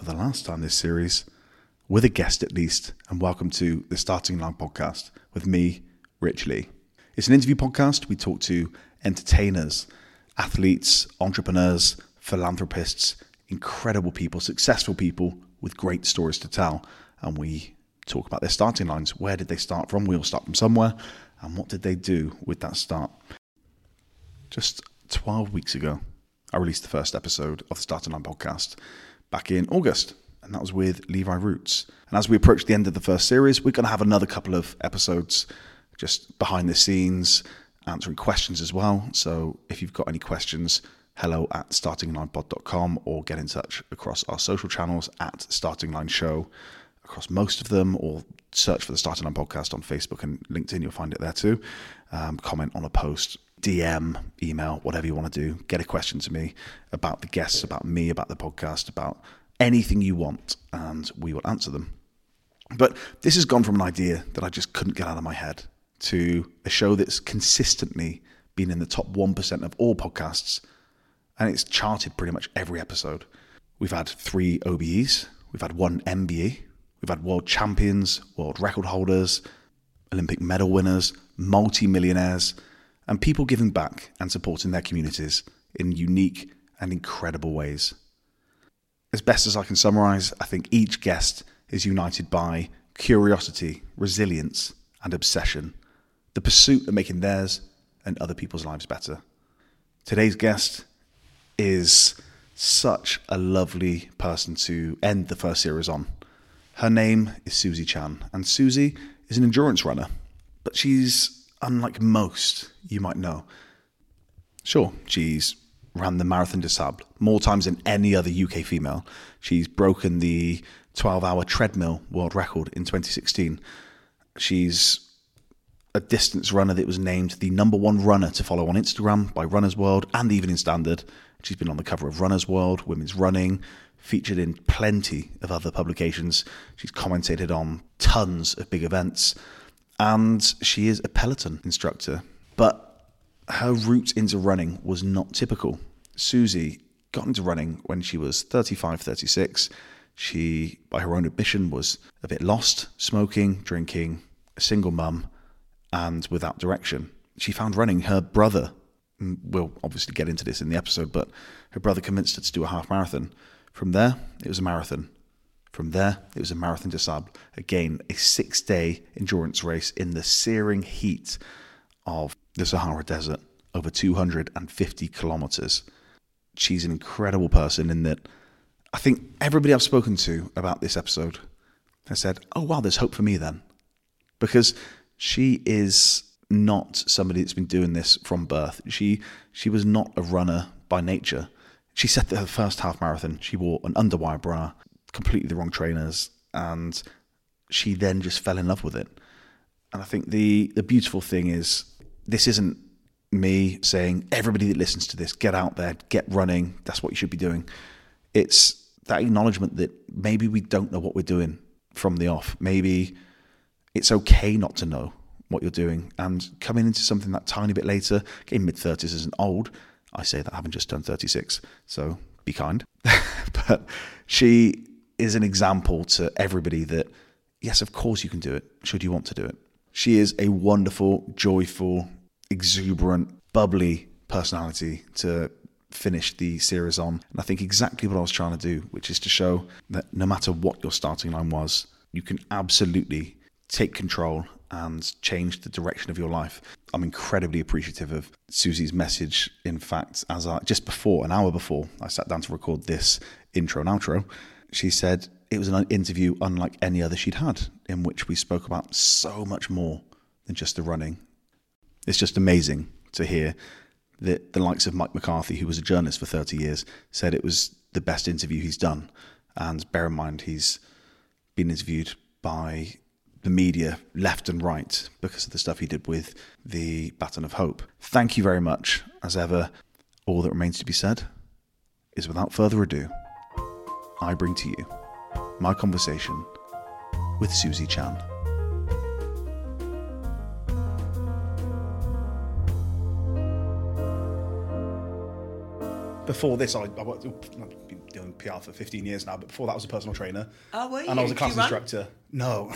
For the last time this series, with a guest at least, and welcome to the Starting Line podcast with me, Rich Lee. It's an interview podcast. We talk to entertainers, athletes, entrepreneurs, philanthropists, incredible people, successful people with great stories to tell. And we talk about their starting lines. Where did they start from? We all start from somewhere. And what did they do with that start? Just 12 weeks ago, I released the first episode of the Starting Line podcast back in August, and that was with Levi Roots. And as we approach the end of the first series, we're going to have another couple of episodes just behind the scenes, answering questions as well. So if you've got any questions, hello at startinglinepod.com or get in touch across our social channels at Starting Line Show across most of them, or search for the Starting Line podcast on Facebook and LinkedIn. You'll find it there too. Um, comment on a post, DM, email, whatever you want to do. Get a question to me about the guests, about me, about the podcast, about anything you want, and we will answer them. But this has gone from an idea that I just couldn't get out of my head to a show that's consistently been in the top 1% of all podcasts, and it's charted pretty much every episode. We've had three OBEs, we've had one MBE, we've had world champions, world record holders, Olympic medal winners, multi millionaires, and people giving back and supporting their communities in unique and incredible ways. As best as I can summarize, I think each guest is united by curiosity, resilience, and obsession, the pursuit of making theirs and other people's lives better. Today's guest is such a lovely person to end the first series on. Her name is Susie Chan, and Susie is an endurance runner, but she's unlike most you might know. Sure, she's ran the Marathon des Sables more times than any other UK female. She's broken the 12 hour treadmill world record in 2016. She's a distance runner that was named the number one runner to follow on Instagram by Runner's World and Evening Standard. She's been on the cover of Runner's World, Women's Running, featured in plenty of other publications. She's commentated on tons of big events, and she is a Peloton instructor. But her route into running was not typical. Susie got into running when she was 35, 36. She, by her own admission, was a bit lost, smoking, drinking, a single mum, and without direction. She found running. Her brother, mm, we'll obviously get into this in the episode, but her brother convinced her to do a half marathon. From there, it was a marathon. From there, it was a Marathon des Sables. Again, a six day endurance race in the searing heat of the Sahara Desert, over 250 kilometers. She's an incredible person in that I think everybody I've spoken to about this episode has said, Oh, wow, there's hope for me then. Because she is not somebody that's been doing this from birth. She she was not a runner by nature. She said that her first half marathon, she wore an underwire bra, completely the wrong trainers, and she then just fell in love with it. And I think the the beautiful thing is this isn't me saying everybody that listens to this get out there, get running. That's what you should be doing. It's that acknowledgement that maybe we don't know what we're doing from the off. Maybe it's okay not to know what you're doing and coming into something that tiny bit later. Getting mid thirties isn't old. I say that having just turned thirty six, so be kind. but she is an example to everybody that yes, of course you can do it. Should you want to do it? She is a wonderful, joyful, exuberant, bubbly personality to finish the series on. And I think exactly what I was trying to do, which is to show that no matter what your starting line was, you can absolutely take control and change the direction of your life. I'm incredibly appreciative of Susie's message. In fact, as I just before, an hour before I sat down to record this intro and outro, she said it was an interview unlike any other she'd had, in which we spoke about so much more than just the running. It's just amazing to hear that the likes of Mike McCarthy, who was a journalist for 30 years, said it was the best interview he's done. And bear in mind, he's been interviewed by the media left and right because of the stuff he did with the Baton of Hope. Thank you very much. As ever, all that remains to be said is without further ado, I bring to you my conversation with Susie Chan. Before this, I, I worked, I've been doing PR for 15 years now, but before that, I was a personal trainer. Oh, were And I was a class instructor. run? Instructor. No.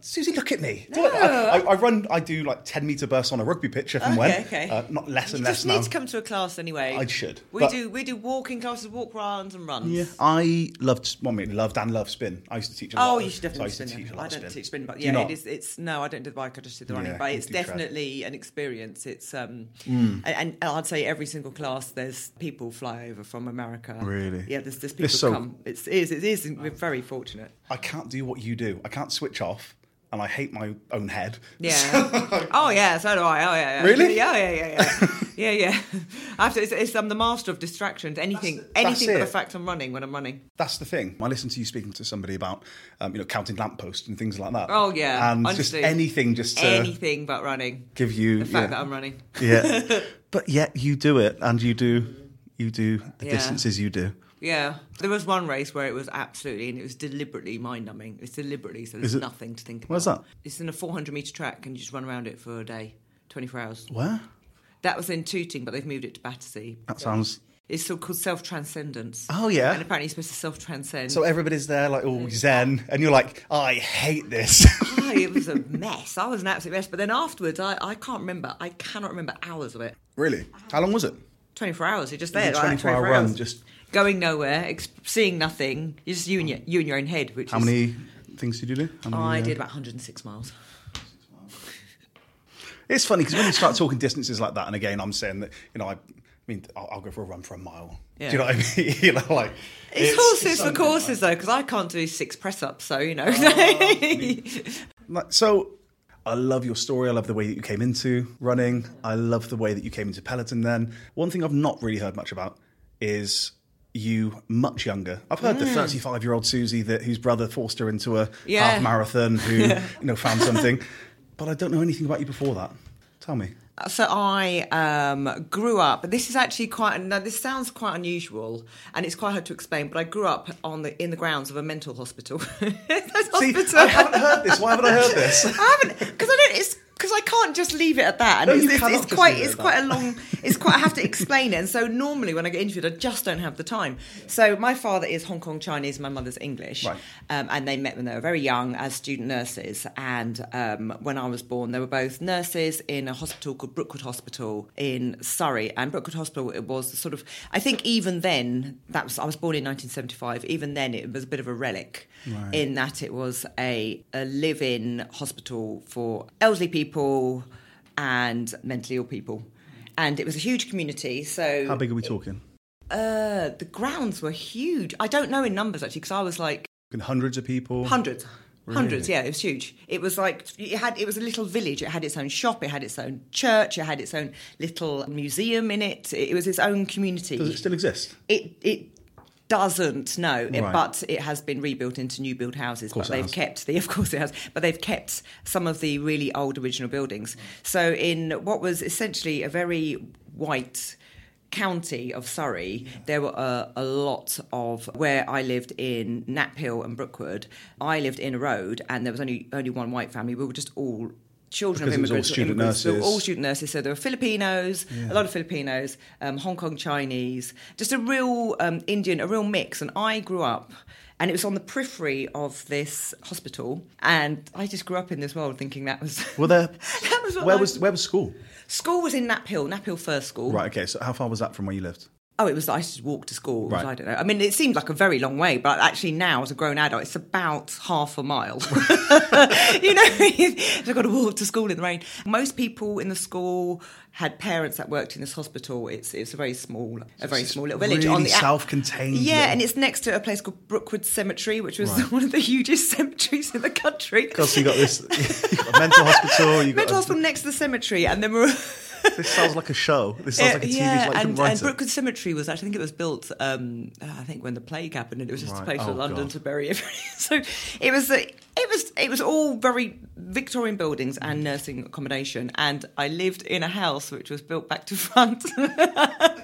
Susie, look at me. Do I, I, I run, I do like 10 metre bursts on a rugby pitch if and Okay, when. okay. Uh, not less You and less just now. need to come to a class anyway. I should, We but- do we do walking classes, walk rounds and runs. Yeah, I loved. Well, I mean, loved and loved spin. I used to teach. A lot Oh, of- you should definitely used to spin. teach a it. lot I don't spin. teach spin, but yeah, it is. It's no, I don't do the bike. I just do the running. Yeah, but it's do tread. definitely an experience. It's um, Mm. and, and I'd say every single class there's people fly over from America. Really? Yeah, there's there's people so- come. It's it is it is. We're very fortunate. I can't do what you do. I can't switch off, and I hate my own head. Yeah. oh yeah, so do I. Oh yeah. yeah. Really? Yeah, yeah, yeah, yeah. yeah, yeah. I have to, it's, it's, I'm the master of distractions. Anything, That's- that's anything but the fact I'm running when I'm running. That's the thing. I listened to you speaking to somebody about, um, you know, counting lampposts and things like that. Oh yeah. and honestly. just anything, just to anything but running. give you The fact yeah. that I'm running. yeah. But yet you do it, and you do, you do the distances you do. Yeah, there was one race where it was absolutely, and it was deliberately mind numbing. It's deliberately, so there's it- nothing to think about. What's that? It's in a 400 metre track, and you just run around it for a day, 24 hours. Where? That was in Tooting, but they've moved it to Battersea. That sounds. It's still called self transcendence. Oh, yeah. And apparently, you're supposed to self transcend. So everybody's there, like all zen, and you're like, I hate this. Oh, it was a mess. I was an absolute mess. But then afterwards, I, I can't remember. I cannot remember hours of it. really? How long was it? 24 hours. You're just there. was a like, 24 hour 24 run, hours. just- going nowhere, ex- seeing nothing. You're just you and your, you and your own head. Which How is, many things did you do? Many, I uh, did about 106 miles. It's funny because when you start talking distances like that, and again, I'm saying that you know, I, I mean, I'll, I'll go for a run for a mile. Yeah. Do you know what I mean? you know, like It's, horses for courses though, because I can't do six press ups. So you know. Like, so, I love your story. I love the way that you came into running. I love the way that you came into Peloton. Then one thing I've not really heard much about is you much younger. I've heard the 35 year old Susie that whose brother forced her into a Yeah. half marathon who you know found something, but I don't know anything about you before that. Tell me. So I um, grew up. This is actually quite. Now this sounds quite unusual, and it's quite hard to explain. But I grew up on the in the grounds of a mental hospital. See, hospital. I haven't heard this. Why haven't I heard this? I haven't because I don't. It's because I can't just leave it at that. And No, it's, you it's, it's quite, it it's quite that. a long. It's quite. I have to explain it. And so normally when I get interviewed, I just don't have the time. So my father is Hong Kong Chinese. My mother's English. Right. Um, and they met when they were very young as student nurses. And um, when I was born, they were both nurses in a hospital called Brookwood Hospital in Surrey. And Brookwood Hospital it was sort of. I think even then that was. I was born in 1975. Even then, it was a bit of a relic in that it was a, a live-in hospital for elderly people and mentally ill people. And it was a huge community. So How big are we talking? uh, the grounds were huge. I don't know in numbers actually because I was like In hundreds of people. hundreds. Hundreds, yeah, it was huge. It was like it had. It was a little village. It had its own shop. It had its own church. It had its own little museum in it. It was its own community. Does it still exist? It it doesn't no, it- Right. but it has been rebuilt into new build houses. But they've has. kept the, of course it has, but they've kept some of the really old original buildings. So in what was essentially a very white county of Surrey, there were a, a lot of where I lived in Knaphill and Brookwood. I lived in a road, and there was only only one white family. We were just all. Children Because of was all immigrants, student immigrants. Were all student nurses. So there were Filipinos, a lot of Filipinos, um, Hong Kong Chinese, just a real um, Indian, a real mix. And I grew up, and it was on the periphery of this hospital, and I just grew up in this world thinking that was. Were there? that was what where life- was where was school? School was in Knaphill, Knapp Hill First School. Right. Okay. So how far was that from where you lived? Oh, it was. I used to walk to school. Right. I don't know. I mean, it seemed like a very long way, but actually now, as a grown adult, it's about half a mile. you know, I've got to walk to school in the rain. Most people in the school had parents that worked in this hospital. It's it's a very small, a very it's small little village really on the self-contained Yeah, little- and it's next to a place called Brookwood Cemetery, which was Right. one of the hugest cemeteries in the country. Because you got this you got a mental hospital. You got Mental a- hospital next to the cemetery, and then we're. This sounds like a show. This sounds like a TV yeah, show. Like and, and. Brookwood Cemetery was actually, I think it was built, um, I think when the plague happened, and it was just Right. a place Oh, for London God. to bury everything. So it was, uh, it was, it was all very Victorian buildings and Mm. nursing accommodation. And I lived in a house which was built back to front.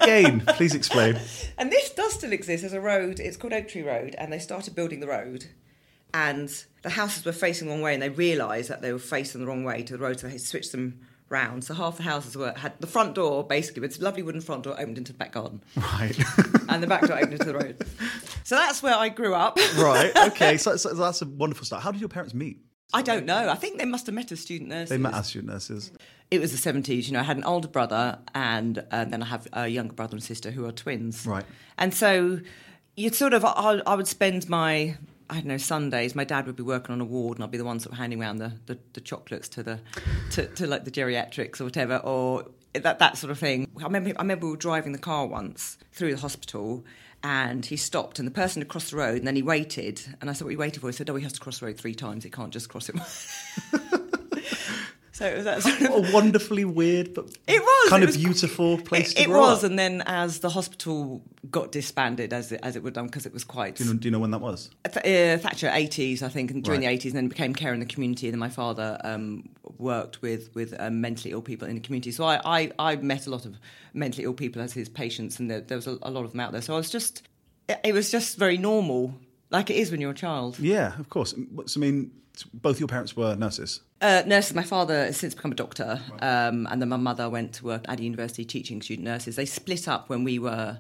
Again, please explain. and this does still exist as a road. It's called Oak Tree Road, and they started building the road. And the houses were facing the wrong way, and they realised that they were facing the wrong way to the road, so they switched them round. So half the houses were had the front door basically, with this lovely wooden front door opened into the back garden, Right. and the back door opened into the road. So that's where I grew up. right. Okay. So, so that's a wonderful start. How did your parents meet? I don't know. I think they must have met as student nurses. They met as student nurses. It was the seventies. You know, I had an older brother, and uh, then I have a younger brother and sister who are twins. Right. And so you'd sort of, I, I would spend my, I don't know, Sundays. My dad would be working on a ward, and I'd be the one sort of handing around the, the, the chocolates to the, to, to like the geriatrics or whatever, or that that sort of thing. I remember, I remember we were driving the car once through the hospital. And he stopped, and the person had crossed the road, and then he waited. And I said, "What are you waiting for?" He said, "Oh, he has to cross the road three times. He can't just cross it." so it was that sort of a wonderfully weird but it was kind it of was- beautiful place It, it was, up. and then as the hospital got disbanded, as it, as it would done, because it was quite Do you, know, do you know when that was? Th- uh, Thatcher eighties, I think, and during Right. the eighties, and then became care in the community. And then my father um, worked with with um, mentally ill people in the community. So I, I I met a lot of mentally ill people as his patients, and there, there was a, a lot of them out there. So I was just, it, it was just very normal, like it is when you're a child. Yeah, of course. So, I mean, both your parents were nurses. Uh, nurses. My father has since become a doctor, um, and then my mother went to work at a university teaching student nurses. They split up when we were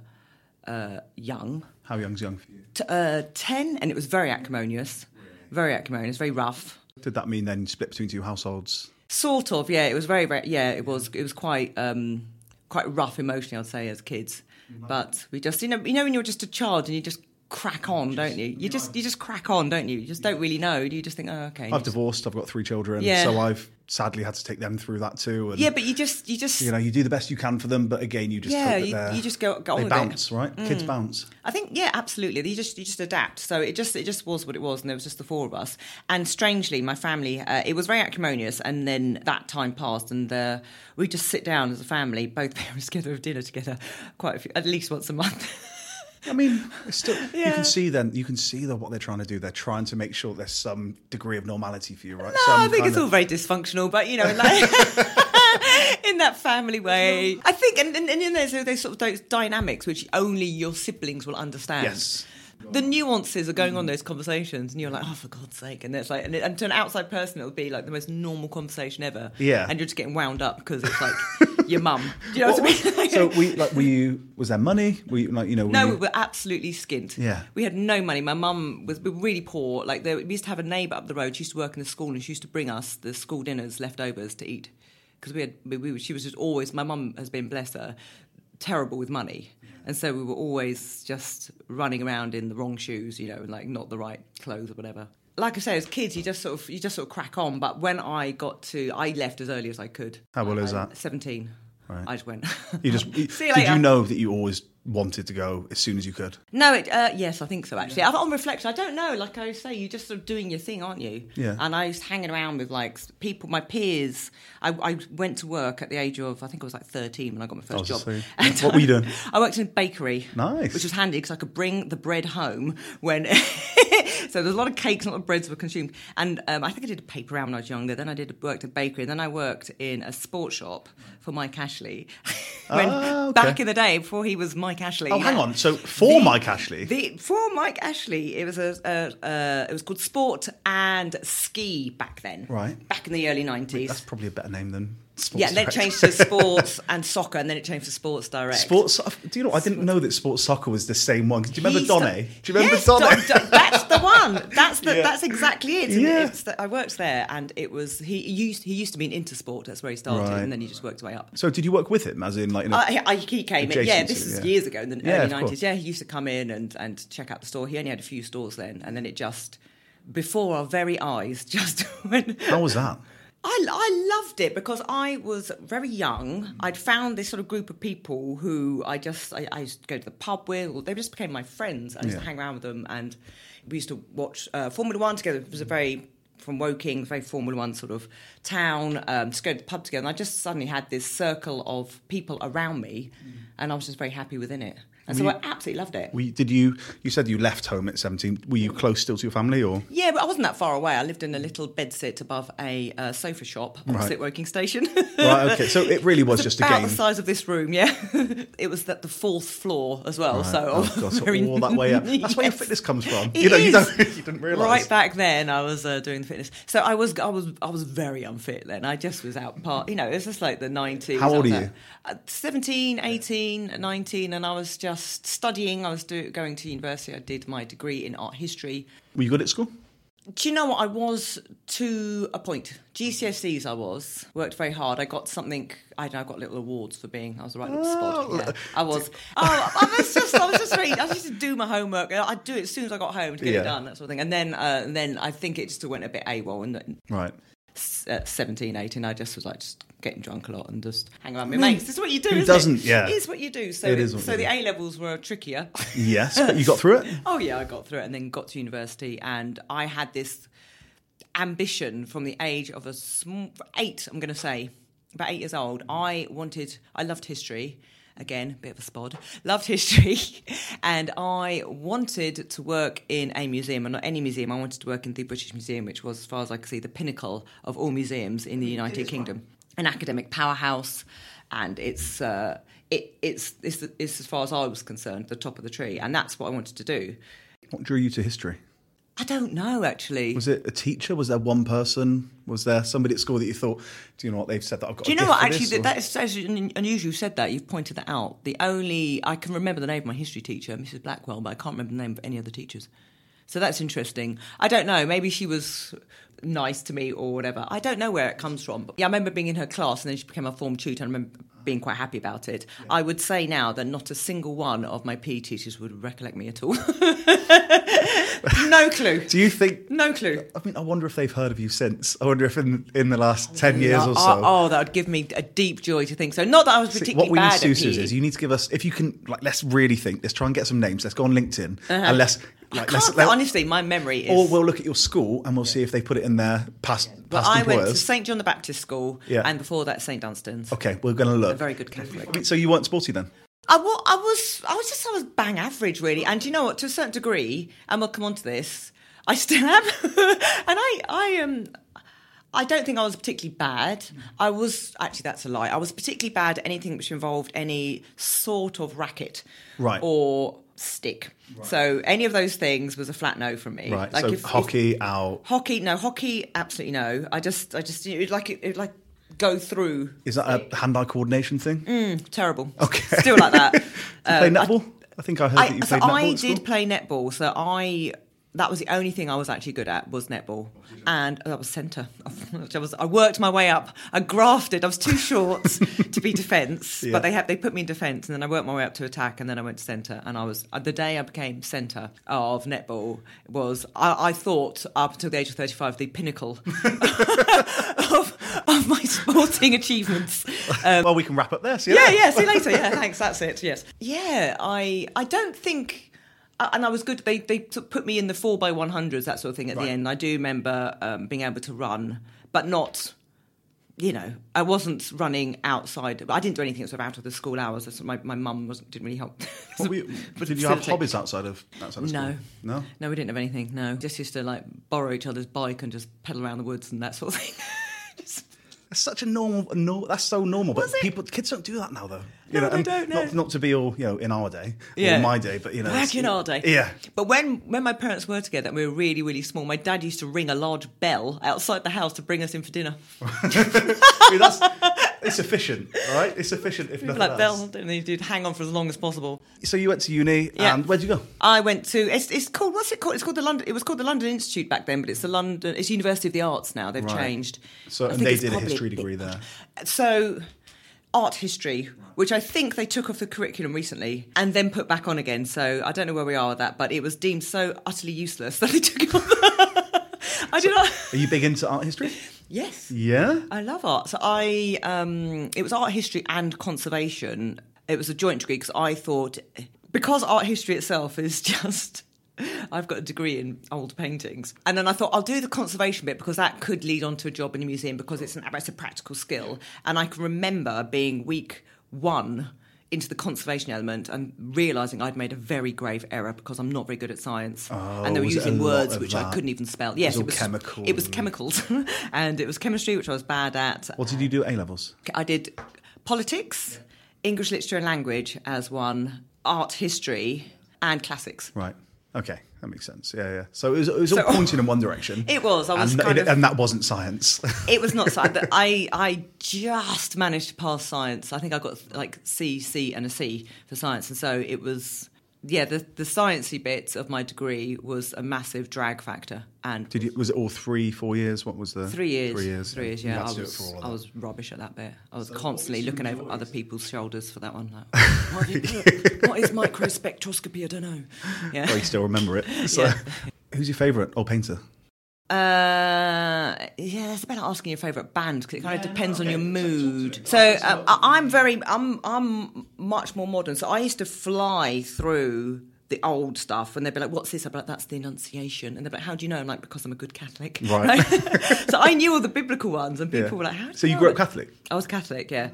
uh, young, How young's young for you? t- uh, ten, and it was very acrimonious, very acrimonious, very rough. Did that mean then split between two households? Sort of, yeah. It was very, very, yeah. It was, it was quite, um, quite rough emotionally, I'd say, as kids. But we just, you know, you know, when you're just a child and you just crack on, don't you? You just, you just crack on, don't you? You just don't really know. Do you just think, oh, okay. I've divorced. I've got three children, Yeah. so I've sadly had to take them through that too. And, yeah, but you just, you just, you know, you do the best you can for them, but again, you just Yeah, you- you just go- go on they. Mm. bounce, right? Kids bounce. I think yeah, absolutely. You just you just adapt. So it just it just was what it was, and there was just the four of us. And strangely, my family uh, it was very acrimonious. And then that time passed, and uh, we just sit down as a family, both parents together, have dinner together, quite a few, at least once a month. I mean, still you can see then you can see that what they're trying to do. They're trying to make sure there's some degree of normality for you, right? No, Some I think it's of- all very dysfunctional, but you know, like in that family way. I think, and, and, there's those sort of those dynamics which only your siblings will understand. Yes. The nuances are going on those conversations, and you're like, oh, for God's sake! And it's like, and, it, and to an outside person, it'll be like the most normal conversation ever. Yeah. and you're just getting wound up because it's like your mum. Do you know what I mean? so we like were you was there money? Were you like you know No, you, we were absolutely skint. Yeah. We had no money. My mum was we were really poor. Like there, we used to have a neighbour up the road. She used to work in the school, and she used to bring us the school dinners, leftovers to eat. Because we had, we, we, she was just always. My mum has been bless her, terrible with money, and so we were always just running around in the wrong shoes, you know, and like not the right clothes or whatever. Like I say, as kids, you just sort of you just sort of crack on. But when I got to, I left as early as I could. How old is um, that? Seventeen. Right. I just went. you just See you did later. you know that you always wanted to go as soon as you could? No, it, uh, yes, I think so. Actually, yeah. on reflection, I don't know. Like I say, you're just sort of doing your thing, aren't you? Yeah. And I was hanging around with like people, my peers. I, I went to work at the age of I think I was like 13 when I got my first job. just saying. And What were you doing? I worked in a bakery. Nice. Which was handy because I could bring the bread home when. so there's a lot of cakes, a lot of breads were consumed. And um, I think I did a paper round when I was younger. Then I did worked at a bakery. Then I worked in a sports shop for Mike Ashley. when Ah, okay. back in the day before he was Mike Ashley. Oh, hang on. So for The- Mike Ashley, the, for Mike Ashley, it was a, a, a it was called Sport and Ski back then. Right. Back in the early nineties. that's probably a better name than sports. Yeah, and then it changed to Sports and Soccer, and then it changed to Sports Direct. Sports. Do you know? I didn't know that sports soccer was the same one. Do you remember Donnay? Do you remember yes, Donnay? Don- Don- that's the one. That's the. Yeah. That's exactly it. And Yeah. it's the- I worked there, and it was he used he used to be in Intersport. That's where he started, Right. and then he just worked his way up. so did you work with him, as in like? In a, uh, I, I, he came in. Yeah, this is yeah. years ago in the early nineties. Yeah, he used to come in and and check out the store. He only had a few stores then, and then it just before our very eyes just went. how was that? I, I loved it because I was very young. I'd found this sort of group of people who I just I, I used to go to the pub with, or they just became my friends. I used Yeah. to hang around with them, and we used to watch uh, Formula One together. It was a very from Woking, very Formula One sort of town. Um, to go to the pub together, and I just suddenly had this circle of people around me, and I was just very happy within it. And so Were I absolutely loved it. We, did you? You said you left home at seventeen. Were you close still to your family, or? Yeah, but I wasn't that far away. I lived in a little bedsit above a uh, sofa shop opposite Right. Woking Station. Right. Okay. So it really was just a about game. the size of this room. Yeah, it was at the fourth floor as well. So Oh, God, so all that way up. That's where your fitness comes from. It you know, you don't. You didn't realise. Right back then, I was uh, doing the fitness. So I was, I was, I was very unfit then. I just was out part. You know, it was just like the nineties. How old was are you? Uh, 17, 18, 19, and I was just studying. I was do, going to university. I did my degree in art history. Were you good at school? Do you know what? I was to a point. GCSEs, I was worked very hard. I got something. I don't know. I got little awards for being. I was the right little spot. Oh. Yeah, I was. Oh, I was just. I was just very. I used to do my homework. I'd do it as soon as I got home to get Yeah. it done. That sort of thing. And then, uh, and then I think it just went a bit AWOL. And then, Right. At 17, 18, I just was like just getting drunk a lot and just hanging around with my mates. This is what you do. isn't doesn't? It? Yeah. it is what you do. So, It is so the. A levels were trickier. Yes, but you got through it. Oh yeah, I got through it and then got to university and I had this ambition from the age of a small eight, I'm going to say, about eight years old. I wanted, I loved history. Again, bit of a spod. Loved history, and I wanted to work in a museum, and not any museum. I wanted to work in the British Museum, which was, as far as I could see, the pinnacle of all museums in the United Kingdom, an academic powerhouse, and it's uh, it, it's, it's it's as far as I was concerned, the top of the tree, and that's what I wanted to do. What drew you to history? I don't know actually. Was it a teacher? Was there one person? Was there somebody at school that you thought, do you know what they've said that I've got? Do you know what? Actually, this, or- that is so unusual. You said that. You've pointed that out. The only I can remember the name of my history teacher, Mrs. Blackwell, but I can't remember the name of any other teachers. So that's interesting. I don't know. Maybe she was nice to me or whatever. I don't know where it comes from. But yeah, I remember being in her class, and then she became a form tutor. and I remember being quite happy about it. I would say now that not a single one of my PE teachers would recollect me at all. no clue. Do you think? No clue. I mean, I wonder if they've heard of you since. I wonder if in in the last ten years or so. Oh, that would give me a deep joy to think so. Not that I was See, particularly what we need bad to do at. Suze, PE. is you need to give us if you can like let's really think let's try and get some names let's go on linkedin uh-huh. and let's I can't, let's let- honestly, my memory is. or we'll look at your school and we'll see if they put it in their past but past I went to St John the Baptist School, Yeah. and before that St Dunstan's. okay we're gonna look A very good Catholic. so you weren't sporty then I, wa- I was, I was just, I was bang average, really. And you know what? To a certain degree, and we'll come on to this, I still am. and I, I Um, I don't think I was particularly bad. I was actually that's a lie. I was particularly bad at anything which involved any sort of racket, Right. or stick. So any of those things was a flat no from me. right Like so if- if- hockey out Hockey, no. Hockey, absolutely no. I just, I just, it'd like, it'd like go through. is that a hand-eye coordination thing Terrible. Okay. Still like that. You play Um, I- netball I, think I heard that you I, so played netball I did play netball. So I, that was the only thing I was actually good at was netball, and that was centre. I was, I worked my way up. I grafted. I was too short to be defence, Yeah. but they had they put me in defence, and then I worked my way up to attack, and then I went to centre. And I was uh, the day I became centre of netball was I, I thought up until the age of thirty five the pinnacle of, of my sporting achievements. Um, well, we can wrap up there. See yeah, later. yeah. See you later. Yeah, thanks. That's it. Yes. Yeah, I I don't think. Uh, And I was good. They they put me in the four by one hundreds, that sort of thing. At Right. the end, I do remember um, being able to run, but not. You know, I wasn't running outside. I didn't do anything sort of out of the school hours. That's- My my mum wasn't didn't really help. You- But did you have hobbies outside of outside of school? No. No. No, we didn't have anything. No, just used to like borrow each other's bike and just pedal around the woods and that sort of thing. Just- That's such a normal, a nor- that's so normal. But it? people, kids don't do that now, though. No, they and don't, no. Not, not to be all, you know, in our day Yeah. or my day, but you know, Back in our day. Yeah. But when when my parents were together and we were really, really small, my dad used to ring a large bell outside the house to bring us in for dinner. I mean, that's, it's efficient, all right? It's efficient if nothing like else. bell, and you'd hang on for as long as possible. So you went to uni, Yeah. and where'd you go? I went to it's, it's called what's it called? It's called the London. It was called the London Institute back then, but it's the London. It's University of the Arts now. They've Right. changed. So I and they did a history degree there. So, art history, which I think they took off the curriculum recently and then put back on again. So I don't know where we are with that, but it was deemed so utterly useless that they took it off. I did not. Are you big into art history? Yes. Yeah. I love art. So I, um, it was art history and conservation. It was a joint degree because I thought, because art history itself is just, I've got a degree in old paintings, and then I thought I'll do the conservation bit because that could lead on to a job in a museum because it's an it's a practical skill. And I can remember being week one into the conservation element and realizing I'd made a very grave error because I'm not very good at science, oh, and they were Oh, was it using words which I couldn't even spell. Yes, it was chemicals It was chemicals, and it was chemistry, which I was bad at. What did you do at A levels? I did politics, English literature and language as one, art history, and classics. Right. Okay, that makes sense. Yeah, yeah. So it was, it was all pointing in one direction. It was, I was and, kind of- and that wasn't science. It was not science. but I I just managed to pass science. I think I got like C, C, and a C for science, and so it was. Yeah, the the sciencey bit of my degree was a massive drag factor, and Did you? Was it all three, four years? What was the Three years. Three years. Three years. Yeah, I to do it was. for all of I was rubbish at that bit. I was constantly looking over other people's shoulders for that one. Like, what, have you put? what is microspectroscopy? I don't know. Yeah. Oh, you still remember it. So, Yeah. who's your favourite old painter? Uh, yeah, that's about asking your favourite band because it kind of depends on your mood. So um, I, I'm very, I'm, I'm much more modern. So I used to fly through the old stuff, and they'd be like, "What's this?" I'd be like, "That's the Annunciation," and they'd be like, "How do you know?" I'm like, "Because I'm a good Catholic." Right. so I knew all the biblical ones, and people Yeah. were like, "How?" Do So you know grew up? Catholic? I was Catholic, yeah.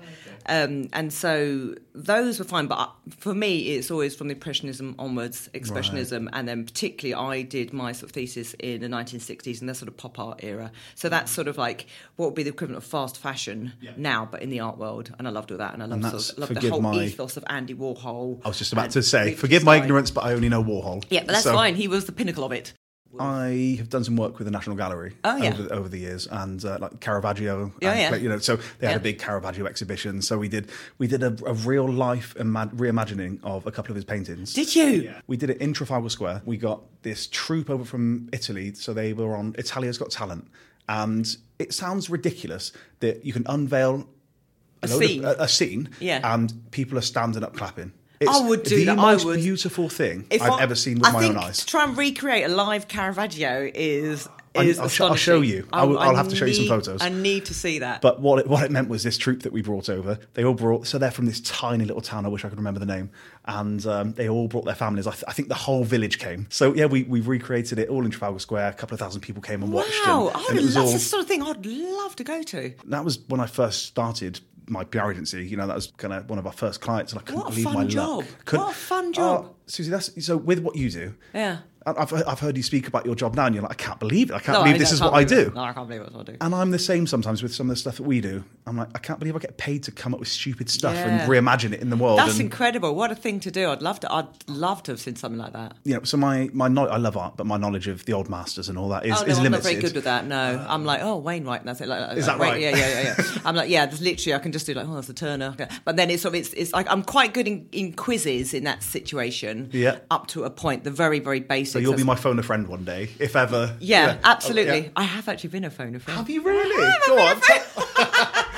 Um, and so those were fine, but uh, for me, it's always from the Impressionism onwards, Expressionism, and then particularly I did my sort of thesis in the 1960s and that sort of pop art era. So that's sort of like what would be the equivalent of fast fashion now, but in the art world. And I loved all that, and I loved, that's- sort of, loved the whole my- ethos of Andy Warhol. I was just about to say, forgive my ignorance, but I only know Warhol. Yeah, but that's So fine. He was the pinnacle of it. I have done some work with the National Gallery Oh, yeah. over, over the years, and uh, like Caravaggio. And, yeah. You know, so they had Yeah. a big Caravaggio exhibition. So we did we did a, a real life ima- reimagining of a couple of his paintings. Did you? We did it in Trafalgar Square. We got this troupe over from Italy, so they were on Italia's Got Talent, and it sounds ridiculous that you can unveil A of- scene. a, a scene, Yeah. and people are standing up clapping. It's I would do the that, I most would. beautiful thing If I've I- ever seen with I my think own eyes. To try and recreate a live Caravaggio is I- is I'll sh- I'll show you. I will- I'll have to show you some photos. I need to see that. But what it, what it meant was this troop that we brought over. They all brought so they're from this tiny little town. I wish I could remember the name. And um, they all brought their families. I, th- I think the whole village came. So yeah, we we recreated it all in Trafalgar Square. A couple of thousand people came and watched. wow, I it was love all. that's the sort of thing I'd love to go to. That was when I first started my PR agency. You know, that was kind of one of our first clients, and I couldn't What a believe fun my job. luck. Couldn't- What a fun job. Oh, Susie, that's so with what you do. Yeah. I- I've I've heard you speak about your job now, and you're like, I can't believe it. I can't No, believe I this is what I do. it. No, I can't believe it's what I do. And I'm the same sometimes with some of the stuff that we do. I'm like, I can't believe I get paid to come up with stupid stuff Yeah. and reimagine it in the world. That's and, incredible. What a thing to do. I'd love to. I'd love to have seen something like that. you know, so my my know- I love art, but my knowledge of the old masters and all that is, oh no, is I'm limited. not very good with that. No, I'm like, oh, Wainwright, and that's it. Like, Is like, that right? Yeah, yeah, yeah, yeah. I'm like, yeah, there's literally, I can just do like, oh, that's a Turner. But then it's sort of, it's, it's like I'm quite good in, in quizzes in that situation. Yeah. Up to a point, the very, very basics. So you'll be my phone a friend one day, if ever. Yeah, Oh, absolutely. yeah. I have actually been a phone a friend. Have you really? Go on. been a phone-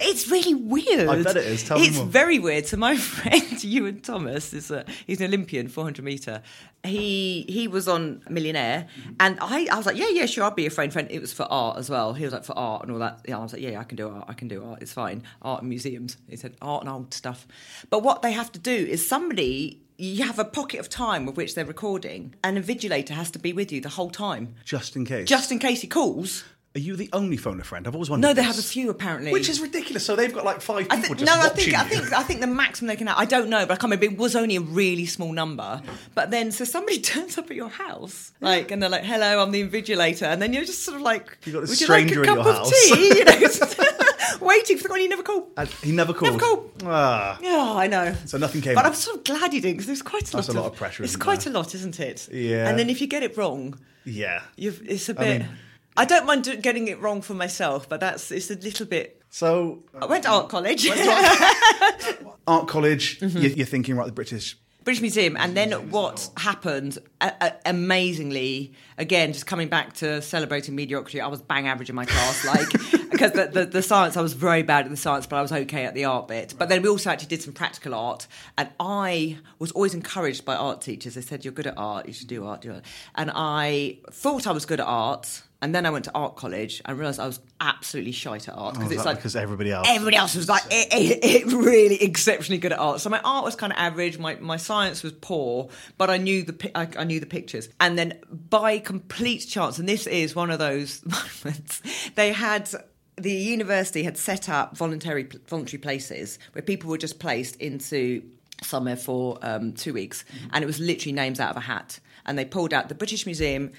It's really weird. I bet it is. Tell me it's very weird. So my friend Iwan Thomas is a, he's an Olympian, 400 meter. He he was on Millionaire, and I, I was like, yeah, yeah, sure, I'll be a friend. Friend, it was for art as well. He was like for art and all that. Yeah, I was like, yeah, I can do art. I can do art. It's fine. Art and museums. He said art and old stuff. But what they have to do is somebody. You have a pocket of time with which they're recording, and a vigilator has to be with you the whole time, Just in case. just in case he calls. Are you the only phone a friend? I've always wondered. No, they this. have a few apparently. Which is ridiculous. So they've got like five people I think, just no, I think I think I think the maximum they can have. I don't know, but I can't remember. It was only a really small number. But then, so somebody turns up at your house, like, and they're like, "Hello, I'm the invigilator," and then you're just sort of like, You got this "Would you stranger like in a cup your of house." tea?" You know, waiting for the one you never call. And he never called. Never called. Ah. Yeah, I know. So nothing came But up. I'm sort of glad he didn't because there's quite a That's lot, a lot of pressure, It's quite there? a lot, isn't it? Yeah. And then if you get it wrong, Yeah. you've, it's a bit. mean- I don't mind getting it wrong for myself, but that's it's a little bit. So I went to art college. art college, Mm-hmm. you're, you're thinking right the British. British Museum, and then what happened? Uh, uh, amazingly, again, just coming back to celebrating mediocrity, I was bang average in my class, like because the, the, the science I was very bad at the science, but I was okay at the art bit. But then we also actually did some practical art, and I was always encouraged by art teachers. They said, "You're good at art, you should do art." Do art. And I thought I was good at art. And then I went to art college and realised I was absolutely shite at art Oh, it's like because everybody else- everybody else was like it, it, it really exceptionally good at art. So my art was kind of average. My my science was poor, but I knew the I, I knew the pictures. And then by complete chance, and this is one of those moments, they had. The university had set up voluntary voluntary places where people were just placed into somewhere for um, two weeks, and it was literally names out of a hat. And they pulled out the British Museum,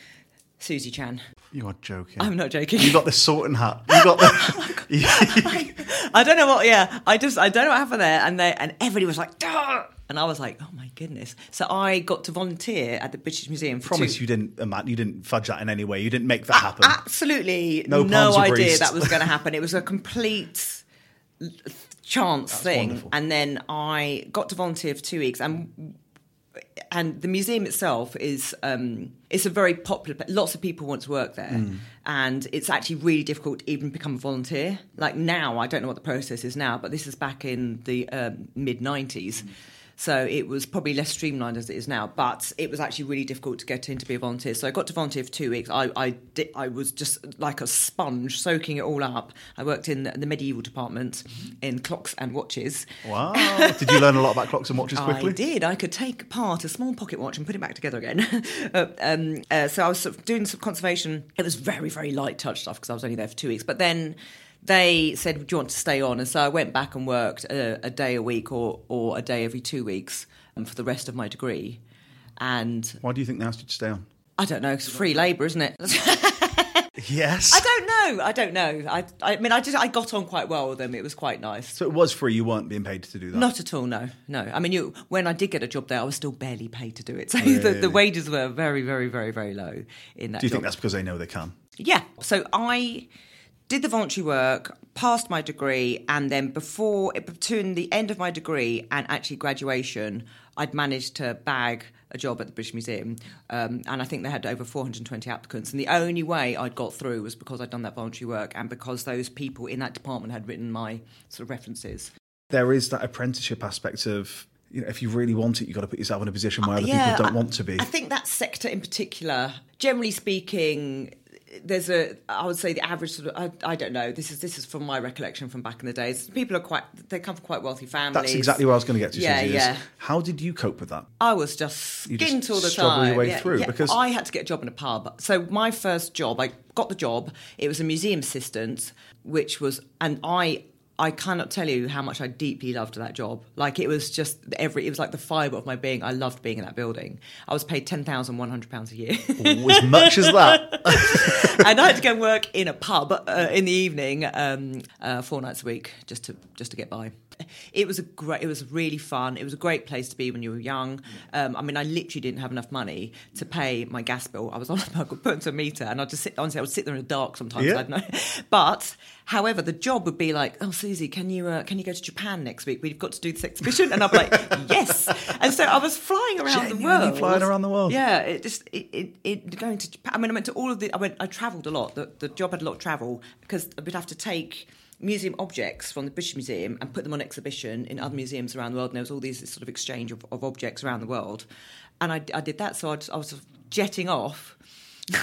Susie Chan. You are joking. I'm not joking. You got this sorting hat. You got the. I don't know what. Yeah, I just I don't know what happened there, and they and everybody was like, Duh! and I was like, oh my goodness. So I got to volunteer at the British Museum. Promise you didn't, uh. You didn't fudge that in any way. You didn't make that happen. Absolutely No no, idea greased. that was going to happen. It was a complete chance thing, wonderful. and then I got to volunteer for two weeks, and and the museum itself is um, it's a very popular. Lots of people want to work there, Mm. and it's actually really difficult to even become a volunteer. Like now, I don't know what the process is now, but this is back in the um, mid '90s. So it was probably less streamlined as it is now, but it was actually really difficult to get in to be a volunteer. So I got to volunteer for two weeks. I I, did, I was just like a sponge, soaking it all up. I worked in the, the medieval department in clocks and watches. wow. Did you learn a lot about clocks and watches quickly? I did. I could take apart a small pocket watch and put it back together again. Uh, um, uh, so I was sort of doing some conservation. It was very, very light touch stuff because I was only there for two weeks. But then they said, "Do you want to stay on?" And so I went back and worked a, a day a week or or a day every two weeks um, for the rest of my degree. And Why do you think they asked you to stay on? I don't know, it's free labour, isn't it? Yes. I don't know. I don't know. I, I mean, I just I got on quite well with them. It was quite nice. So it was free. You weren't being paid to do that. Not at all. No, no. I mean, you, when I did get a job there, I was still barely paid to do it. So yeah, the, the wages were very, very, very, very low in that. Do you job. think that's because they know they can? Yeah. So I did the voluntary work, passed my degree, and then before between the end of my degree and actually graduation, I'd managed to bag a job at the British Museum, um, and I think they had over 420 applicants. And the only way I'd got through was because I'd done that voluntary work and because those people in that department had written my sort of references. There is that apprenticeship aspect of, you know, if you really want it, you've got to put yourself in a position where other Yeah, people don't I- want to be. I think that sector in particular, generally speaking, there's a I would say the average sort of I, I don't know this is this is from my recollection from back in the days people are quite they come from quite wealthy families That's exactly where I was going to get to. yeah Susie, yeah How did you cope with that? I was just You just skint all the struggle time. your way yeah, through yeah. because- I had to get a job in a pub. So my first job, I got the job. It was a museum assistant, which was, and I. I cannot tell you how much I deeply loved that job. Like it was just every, it was like the fibre of my being. I loved being in that building. I was paid ten thousand one hundred pounds a year, Oh, as much as that. and I had to go and work in a pub uh, in the evening, um, uh, four nights a week, just to just to get by. It was a great. It was really fun. It was a great place to be when you were young. Um, I mean, I literally didn't have enough money to pay my gas bill. I was on. I got put into a meter, and I would just sit. Honestly, I would sit there in the dark sometimes. Yeah. I don't know. But however, the job would be like, "Oh, Susie, can you uh, can you go to Japan next week? We've got to do this exhibition." And I'm like, "Yes." And so I was flying around the world, flying around the world. Yeah, it just it, it, it going to Japan. I mean, I went to all of the. I went. I travelled a lot. The, the job had a lot of travel because we'd have to take museum objects from the British Museum and put them on exhibition in other museums around the world. And there was all these sort of exchange of, of objects around the world. And I, I did that, so I, I was sort of jetting off.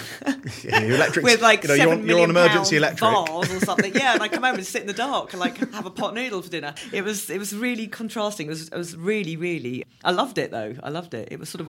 Yeah, your electric. with like you know, you're, on, you're on emergency electric. vase or something. Yeah, and I come home and sit in the dark and like have a pot noodle for dinner. It was it was really contrasting. It was it was really really. I loved it though. I loved it. It was sort of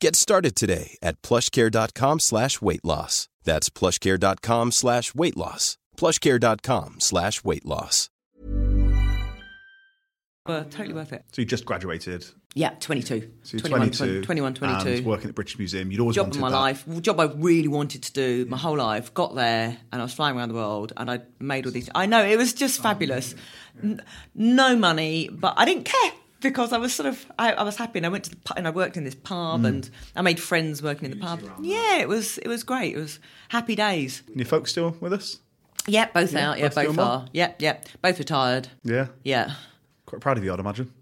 Get started today at plushcare.com slash weight loss. That's plushcare.com slash weight loss. plushcare.com slash weight loss. were totally worth it. So you just graduated. Yeah, 22. So you're 21, 22. 21, 22. And working at the British Museum. You'd always job wanted of my that. life, job I really wanted to do my whole life. Got there and I was flying around the world and I made all these. I know it was just fabulous. Oh, N- no money, but I didn't care because I was sort of I, I was happy and I went to the pub and I worked in this pub mm. and I made friends working in the pub. Yeah, it was it was great. It was happy days. And your folks still with us? Yep, both Yeah, out. Yeah, both both are. Yep, yep. both retired. Yeah. Yeah. Quite proud of you, I'd imagine.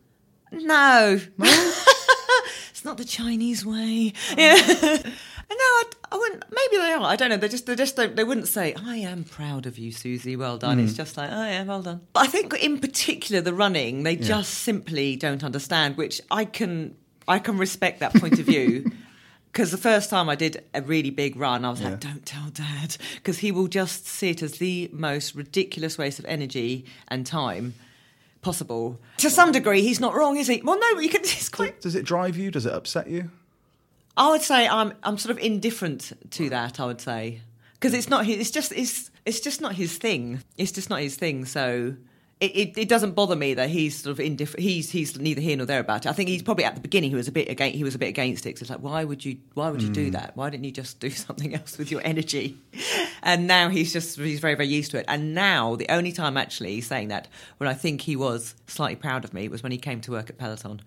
No. it's not the Chinese way. Oh, yeah. no, I, I wouldn't. Maybe they are. I don't know. They just, they just don't. They wouldn't say, "I am proud of you, Susie. Well done." It's hmm. just like, "Oh yeah, well done." But I think, in particular, the running, they just simply don't understand. Which I can, I can respect that point of view. Because the first time I did a really big run, I was like, "Don't tell Dad," because he will just see it as the most ridiculous waste of energy and time possible. To some degree, he's not wrong, is he? Well, no, you can. It's quite. Does it drive you? Does it upset you? I would say I'm I'm sort of indifferent to that. I would say because it's not his. It's just it's it's just not his thing. It's just not his thing. So. It, it, it doesn't bother me that he's sort of indifferent. He's he's neither here nor there about it. I think he's probably at the beginning he was a bit against he was a bit against it. 'cause it's like why would you why would you do hmm. that? Why didn't you just do something else with your energy? And now he's just he's very very used to it. And now the only time actually he's saying that when I think he was slightly proud of me was when he came to work at Peloton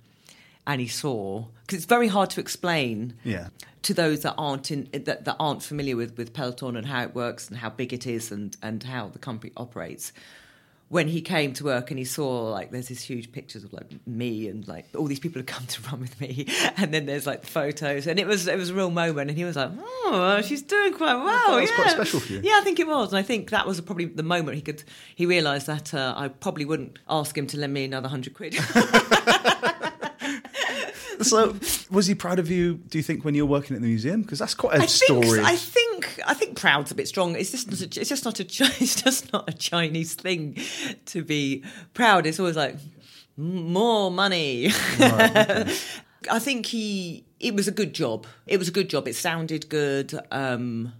and he saw because it's very hard to explain Yeah. to those that aren't in that, that aren't familiar with, with Peloton and how it works and how big it is and, and how the company operates. When he came to work and he saw like there's these huge pictures of like me and like all these people who come to run with me, and then there's like the photos, and it was it was a real moment, and he was like, oh, she's doing quite well. that was yeah. quite special for you. Yeah, I think it was, and I think that was probably the moment he could he realised that uh, I probably wouldn't ask him to lend me another hundred quid. So, was he proud of you? Do you think when you're working at the museum? Because that's quite a I think, story. I think I think proud's a bit strong. It's just not a, it's just not a it's just not a Chinese thing to be proud. It's always like more money. I think he it was a good job. It was a good job. It sounded good. Um,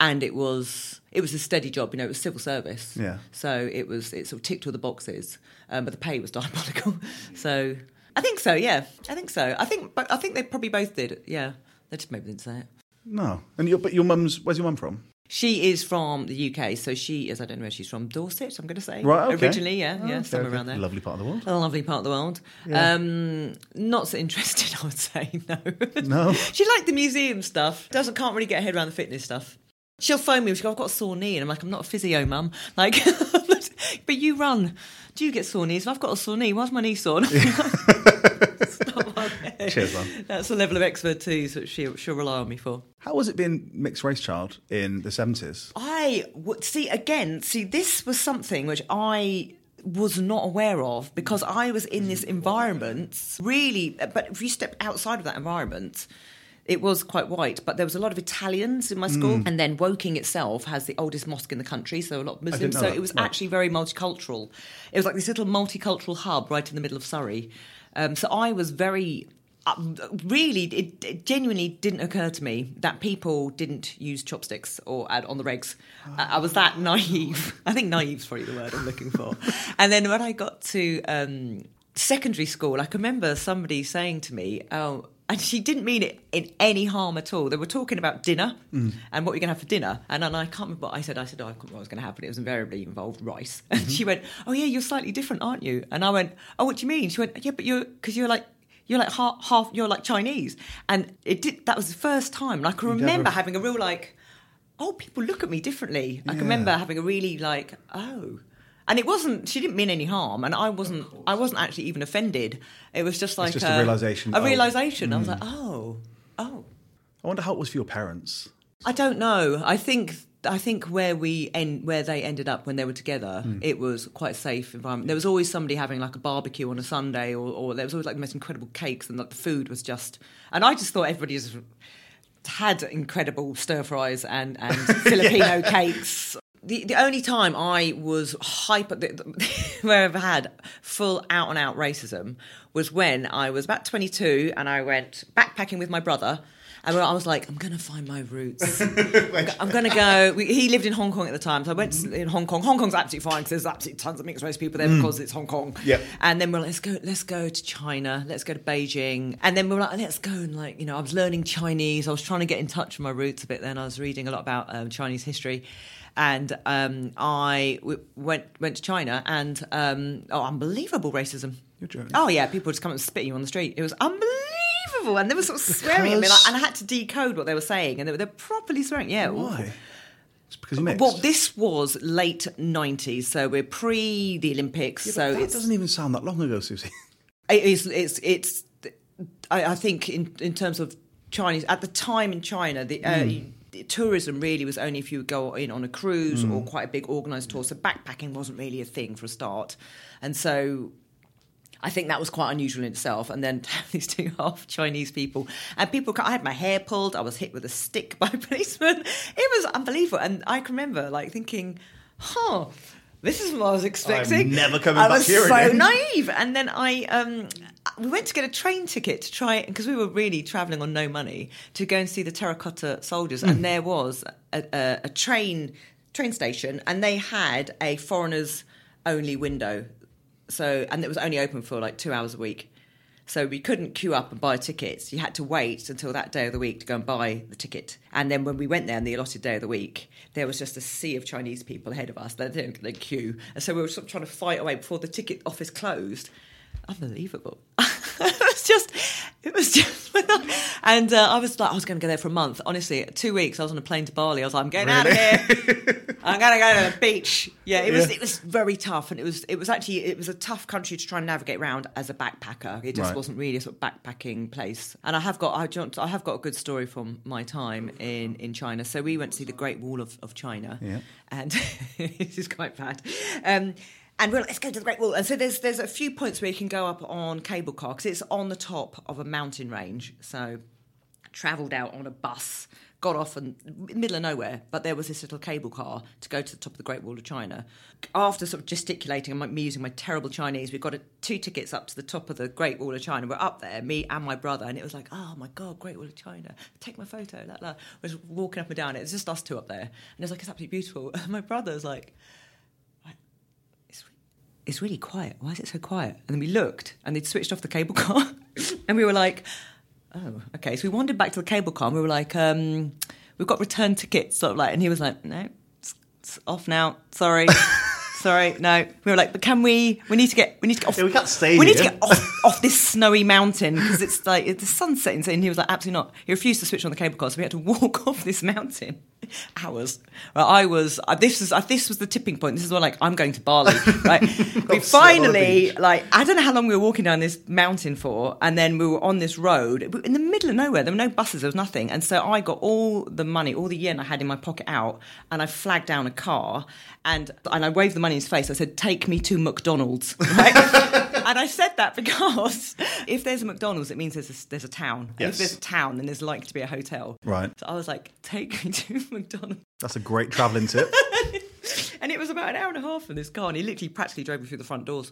and it was it was a steady job, you know. It was civil service, Yeah. So it was it sort of ticked all the boxes, um, but the pay was diabolical. So I think so, yeah. I think so. I think, but I think they probably both did. Yeah, they just maybe didn't say it. no. And your, but your mum's, where's your mum from? She is from the UK, so she is. I don't know where she's from. Dorset, I'm going to say. Right, okay. Originally, yeah, yeah, Okay, somewhere around there. Lovely part of the world. A lovely part of the world. Um, not so interested, I would say. No. No? she liked the museum stuff. Doesn't can't really get her head around the fitness stuff. She'll phone me. She'll go, "I've got a sore knee," and I'm like, "I'm not a physio, mum." Like, but you run. Do you get sore knees? I've got a sore knee. Why's my knee sore? Stop on there. Cheers, man. That's the level of expertise that she'll, she'll rely on me for. How was it being mixed race child in the 70s? I would see again. See, this was something which I was not aware of because I was in this environment. Really, but if you step outside of that environment. It was quite white, but there was a lot of Italians in my school. And then Woking itself has the oldest mosque in the country, so a lot of Muslims. So that. it was Right. actually very multicultural. It was like this little multicultural hub right in the middle of Surrey. Um, so I was very Uh, really, it, it genuinely didn't occur to me that people didn't use chopsticks or add on the regs. I, I was that naive. I think naive is probably the word I'm looking for. and then when I got to um, secondary school, I can remember somebody saying to me, "Oh." And she didn't mean it in any harm at all. They were talking about dinner mm. and what you're going to have for dinner. And then I can't remember what I said. I said, oh, I can't remember what was going to happen. It was invariably involved rice. And mm-hmm. she went, oh, yeah, you're slightly different, aren't you? And I went, oh, what do you mean? She went, yeah, but you're, because you're like, you're like half, half, you're like Chinese. And it did, that was the first time. And I can remember never- having a real like, oh, people look at me differently. I can remember having a really like, oh. And it wasn't. She didn't mean any harm, and I wasn't. I wasn't actually even offended. It was just like just a A oh, realization. I was hmm. like, oh, oh. I wonder how it was for your parents. I don't know. I think. I think where we end, where they ended up when they were together, Hmm. it was quite a safe environment. There was always somebody having like a barbecue on a Sunday, or, or there was always like the most incredible cakes, and like the food was just. And I just thought everybody just had incredible stir fries and, and Filipino cakes. The, the only time I was hyper, where I've had full out and out racism was when I was about 22 and I went backpacking with my brother. And I was like, I'm going to find my roots. I'm going to go. We, he lived in Hong Kong at the time. So I went to- in Hong Kong. Hong Kong's absolutely fine because there's absolutely tons of mixed race people there because it's Hong Kong. Yep. And then we're like, let's go, let's go to China, let's go to Beijing. And then we're like, let's go and like, you know, I was learning Chinese. I was trying to get in touch with my roots a bit then. I was reading a lot about um, Chinese history. And um, I w- went went to China and um, oh, unbelievable racism. You're joking. Oh yeah, people would just come and spit you on the street. It was unbelievable, and they were sort of swearing at me, like, and I had to decode what they were saying, and they were they're properly swearing. Yeah, Why? It's because you mixed. Well, this was late '90s, so we're pre the Olympics. Yeah, so it's doesn't even sound that long ago, Susie. it is it's it's I, I think in in terms of Chinese at the time in China the. Uh, Hmm. the Tourism really was only if you go in on a cruise or quite a big organised tour. So backpacking wasn't really a thing for a start, and so I think that was quite unusual in itself. And then to have these two half Chinese people and people. I had my hair pulled. I was hit with a stick by a policeman. It was unbelievable, and I can remember like thinking, "Huh." This is what I was expecting. never coming I back was here so again. naive. And then I, um, we went to get a train ticket to try because we were really travelling on no money to go and see the terracotta soldiers. Hmm. And there was a, a, a train train station, and they had a foreigners only window. So and it was only open for like two hours a week. So we couldn't queue up and buy tickets. You had to wait until that day of the week to go and buy the ticket. And then when we went there on the allotted day of the week, there was just a sea of Chinese people ahead of us. They didn't queue, and so we were sort of trying to fight away before the ticket office closed. Unbelievable. it was just, it was just, and uh, I was like, I was going to go there for a month. Honestly, two weeks. I was on a plane to Bali. I was like, I'm getting out of here. I'm going to go to the beach. Yeah, it was. Yeah. It was very tough, and it was. It was actually. It was a tough country to try and navigate around as a backpacker. It just Right. wasn't really a sort of backpacking place. And I have got. I, don't- I have got a good story from my time in in China. So we went to see the Great Wall of, of China. Yeah. And this is quite bad. Um, and we're like, let's go to the Great Wall. And so there's there's a few points where you can go up on cable car because it's on the top of a mountain range. So travelled out on a bus, got off in the middle of nowhere, but there was this little cable car to go to the top of the Great Wall of China. After sort of gesticulating and me using my terrible Chinese, we got a, two tickets up to the top of the Great Wall of China. We're up there, me and my brother, and it was like, oh my God, Great Wall of China. Take my photo. La, la. We're just walking up and down it. It's just us two up there. And it was like, it's absolutely beautiful. And my brother's like, it's really quiet. Why is it so quiet? And then we looked and they'd switched off the cable car. and we were like, oh, okay. So we wandered back to the cable car and we were like, um, we've got return tickets, sort of like, and he was like, no, it's, it's off now. Sorry. Sorry, no. We were like, but can we? We need to get. We need to get off. Yeah, we can't stay We need to get off, off this snowy mountain because it's like it's the sun setting. And he was like, absolutely not. He refused to switch on the cable car, so we had to walk off this mountain. Hours. Well, I was. Uh, this was. Uh, this was the tipping point. This is when like I'm going to Bali. Right. we sit on the finally like I don't know how long we were walking down this mountain for, and then we were on this road in the middle of nowhere. There were no buses, there was nothing, and so I got all the money, all the yen I had in my pocket out, and I flagged down a car, and and I waved the money in his face. I said, "Take me to McDonald's." Right? And I said that because if there's a McDonald's, it means there's a, there's a town. And Yes. if there's a town, then there's likely to be a hotel. Right. So I was like, "Take me to McDonald's." That's a great travelling tip. And it was about an hour and a half in this car, and he literally practically drove me through the front doors.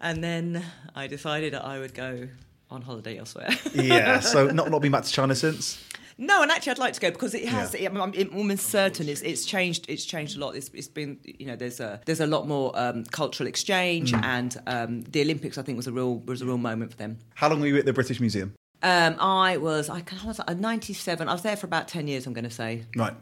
And then I decided that I would go on holiday elsewhere. yeah. So not not been back to China since. No, and actually, I'd like to go because it has. Yeah. I'm, I'm almost certain it's, it's changed. It's changed a lot. It's, it's been, you know, there's a there's a lot more um, cultural exchange, Mm. and um, the Olympics I think was a real was a real moment for them. How long were you at the British Museum? Um, I was I can- I was uh, 97. I was there for about 10 years. I'm going to say, Right.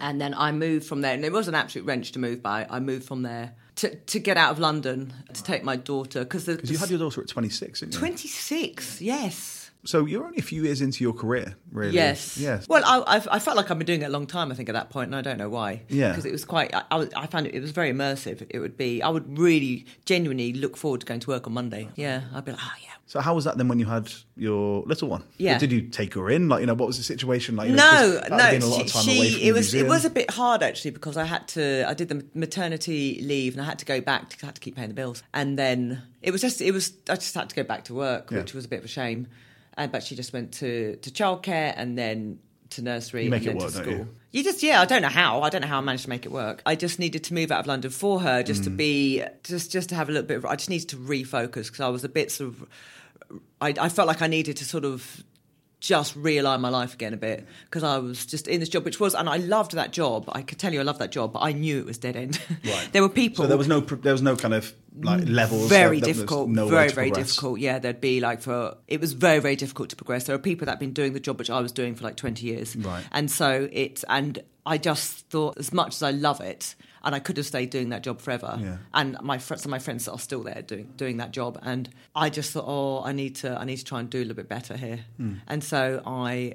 and then I moved from there, and it was an absolute wrench to move by. I moved from there to to get out of London to take my daughter because Because you had your daughter at 26, didn't you? 26. Yes. So you're only a few years into your career, really. Yes. Yes. Well, I, I, I felt like I've been doing it a long time. I think at that point, and I don't know why. Yeah. Because it was quite. I, I, I found it. It was very immersive. It would be. I would really, genuinely look forward to going to work on Monday. Yeah. I'd be like, oh yeah. So how was that then when you had your little one? Yeah. Did you take her in? Like, you know, what was the situation like? You know, No, no. been a lot of she, she- it was it was a bit hard actually because I had to. I did the maternity leave and I had to go back. To, I had to keep paying the bills, and then it was just it was. I just had to go back to work, Yeah. which was a bit of a shame. And but she just went to to childcare and then to nursery You make and it then work, to school. you? You just yeah, I don't know how. I don't know how I managed to make it work. I just needed to move out of London for her, just Mm. to be just just to have a little bit. of I just needed to refocus because I was a bit sort of. I, I felt like I needed to sort of just realign my life again a bit because I was just in this job, which was, and I loved that job. I could tell you I loved that job, but I knew it was dead end. Right. there were people. So there was no there was no kind of like mm, levels. very was difficult, no very very progress. difficult. Yeah, there'd be like for it was very very difficult to progress. There are people that have been doing the job which I was doing for like twenty years, Right. And so it's and I just thought as much as I love it. And I could have stayed doing that job forever. Yeah. And my friends, some of my friends are still there doing doing that job. And I just thought, oh, I need to, I need to try and do a little bit better here. Hmm. And so I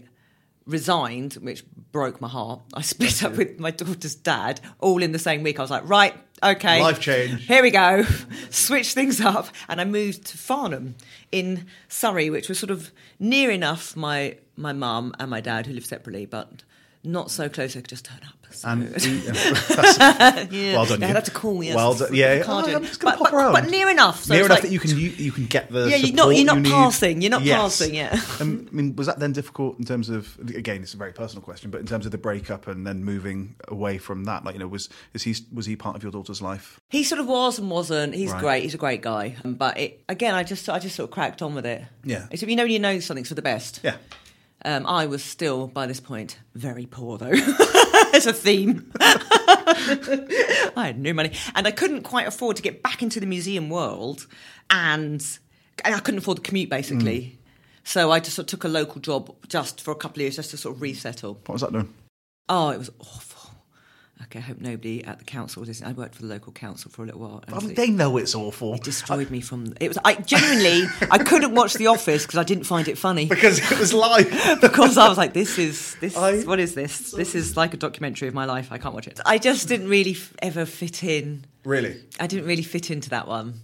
resigned, which broke my heart. I split up with my daughter's dad all in the same week. I was like, right, okay, Life change. Here we go. Switch things up, and I moved to Farnham in Surrey, which was sort of near enough my my mum and my dad who live separately, but not so close I could just turn up. So. And yeah, well done, They you. had to call me. Well done. Yeah. Oh. I'm just gonna but, pop but, around. but near enough. So Near enough like- that you can you, you can get the Yeah, you're not- you're not you passing, you're not Yes. passing, yeah. Um, I mean, was that then difficult in terms of again? It's a very personal question, but in terms of the breakup and then moving away from that, like you know, was is he was he part of your daughter's life? He sort of was and wasn't. He's Right. great. He's a great guy. But it, again, I just I just sort of cracked on with it. Yeah. It's, you know when you know something's for the best. Yeah. Um, I was still by this point very poor though. It's a theme. I had no money, and I couldn't quite afford to get back into the museum world, and, and I couldn't afford the commute basically. So I just sort of took a local job just for a couple of years, just to sort of resettle. What was that doing? Oh, it was awful. Okay, I hope nobody at the council was listening. I worked for the local council for a little while. I mean, they know it's awful It destroyed me from. It was. I genuinely. I couldn't watch The Office because I didn't find it funny. because it was live. because I was like, this is this. I- what is this? This is like a documentary of my life. I can't watch it. I just didn't really f- ever fit in. really? I didn't really fit into that one.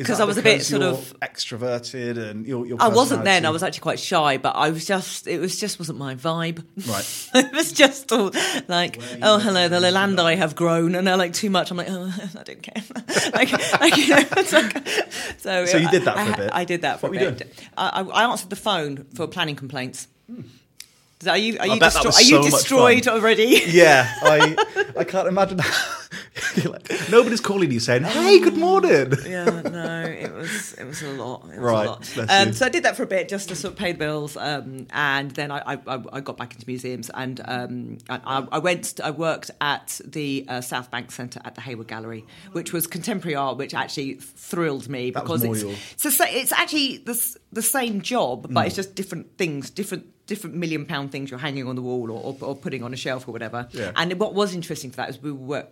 Is 'Cause that I was a bit sort of- extroverted and your. your I wasn't then. I was actually quite shy, but I was just. It was just wasn't my vibe. Right. it was just all like, oh hello, the Leylandii have grown, and they're like too much. I'm like, oh, I don't care. like, like, you know, it's like, so. So you did that I- for a I- bit? I did that for What a were you bit. I, I, I answered the phone for planning complaints. Hmm. Are you are you, destro- are you so destroyed already? Yeah, I I can't imagine. Like, nobody's calling you saying, "Hey, good morning." yeah, no, it was it was a lot. It was Right, a lot. Um, so I did that for a bit just to sort of pay the bills, um, and then I, I, I got back into museums, and um, I, I went. I worked at the uh, South Bank Centre at the Hayward Gallery, which was contemporary art, which actually thrilled me because it's it's, it's actually the, the same job, Mm. but it's just different things, different different million pound things you're hanging on the wall or, or, or putting on a shelf or whatever. Yeah. And what was interesting for that is we were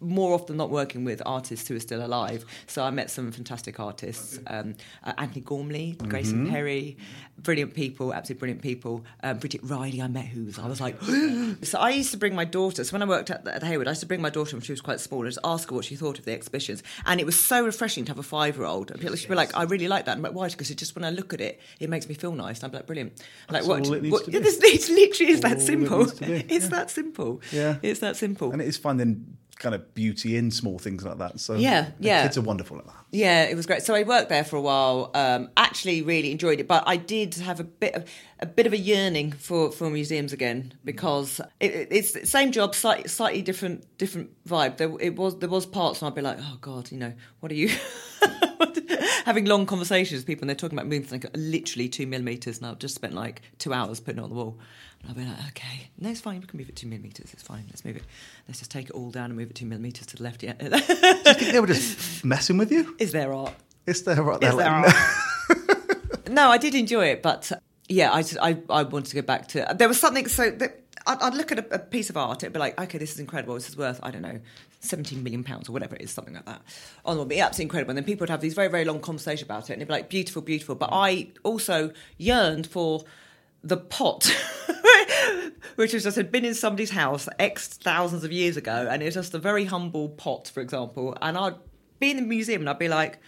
more often not working with artists who are still alive. So I met some fantastic artists, um, uh, Antony Gormley, Grayson Perry, brilliant people, absolutely brilliant people. Um, Bridget Riley, I met who's. I was like, so I used to bring my daughter. So when I worked at, the, at Hayward, I used to bring my daughter when she was quite small and just ask her what she thought of the exhibitions. And it was so refreshing to have a five-year-old. And people- she'd be like, I really like that. And I'm like, why? Because it just when I look at it, it makes me feel nice. And I'm like, brilliant. Like what? it what this- literally is All that simple. needs to It's yeah. that simple. Yeah. It's that simple. And it is finding kind of beauty in small things like that. So Yeah, the yeah. kids are wonderful at that. Yeah, it was great. So I worked there for a while. Um, actually, really enjoyed it, but I did have a bit of a bit of a yearning for, for museums again because it, it- it's the same job, slightly, slightly different different vibe. There it was there was parts, and I'd be like, oh god, you know, what are you? having long conversations with people and they're talking about moons like literally two millimeters and I've just spent like two hours putting it on the wall. And I'll be like, okay, no, it's fine. We can move it two millimeters. It's fine. Let's move it. Let's just take it all down and move it two millimeters to the left. Yeah. Do you think they were just messing with you? Is there art? Is there there? Is there art? no, I did enjoy it, but yeah, I, just- I, I wanted to go back to. There was something so that I'd, I'd look at a, a piece of art, it'd be like, okay, this is incredible. This is worth, I don't know, 17 million pounds or whatever it is, something like that. Oh, it would be absolutely incredible. And then people would have these very, very long conversations about it, and it'd be like, beautiful, beautiful. But I also yearned for the pot, which was just had been in somebody's house X thousands of years ago, and it was just a very humble pot, for example. And I'd be in the museum and I'd be like,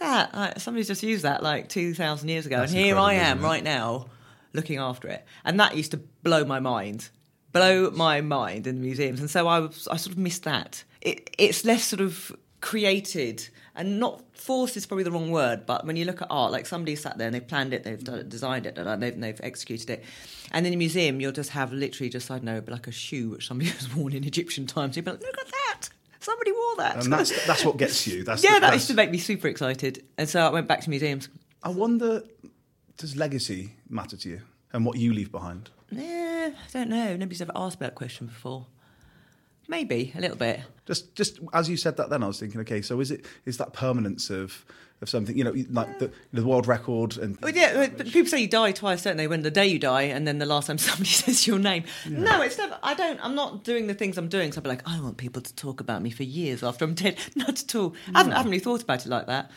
ah, somebody's just used that like 2,000 years ago, That's and here I am right now looking after it. And that used to blow my mind. Blow my mind in the museums. And so I was I sort of missed that. It, it's less sort of created and not forced is probably the wrong word, but when you look at art, like somebody sat there and they've planned it, they've done it, designed it, and they've, they've executed it. And in the museum, you'll just have literally just, I don't know, like a shoe which somebody has worn in Egyptian times. You'll be like, look at that! Somebody wore that. And that's that's what gets you. That's yeah, that that's, used to make me super excited. And so I went back to museums. I wonder, does legacy matter to you and what you leave behind? Eh, I don't know. Nobody's ever asked that question before. Maybe a little bit. Just, just as you said that, then I was thinking, okay, so is it is that permanence of of something? You know, like the the world record and Well, yeah, but people say you die twice, don't they? When the day you die, and then the last time somebody says your name. No, it's never. I don't. I'm not doing the things I'm doing. So I'll be like, I want people to talk about me for years after I'm dead. Not at all. I, haven't, I haven't really thought about it like that.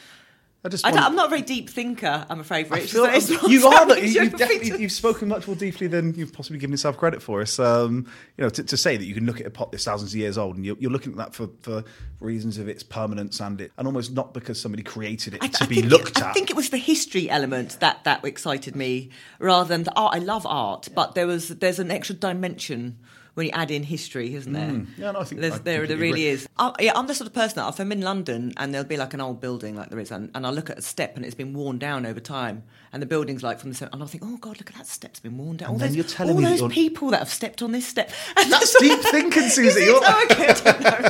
I just I I'm not a very deep thinker. I'm afraid, Rich. feel- so it's you are. something The, you you've, you've spoken much more deeply than you've possibly given yourself credit for. It's, um, you know, to, to say that you can look at a pot that's thousands of years old and you're, you're looking at that for, for reasons of its permanence and it, and almost not because somebody created it I, to I be looked it, at. I think it was the history element that that excited me rather than the art. I love art, but there was there's an extra dimension when you add in history, isn't there? Mm. Yeah, no, I think- There's, I there there really is. I, yeah, I'm the sort of person that if I'm in London and there'll be like an old building like there is, and, and I look at a step and it's been worn down over time, and the building's like from the and I think, oh god, look at that step's been worn down. And all then those, you're telling all me those people that have stepped on this step. And That's deep thinking, Susie. You're- Oh, okay, know.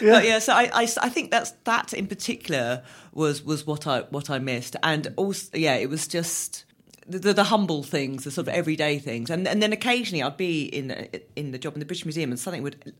But yeah, so I, I, I think that's that in particular was was what I what I missed, and also yeah, it was just. The, the, the humble things, the sort of everyday things, and and then occasionally I'd be in in the job in the British Museum, and something would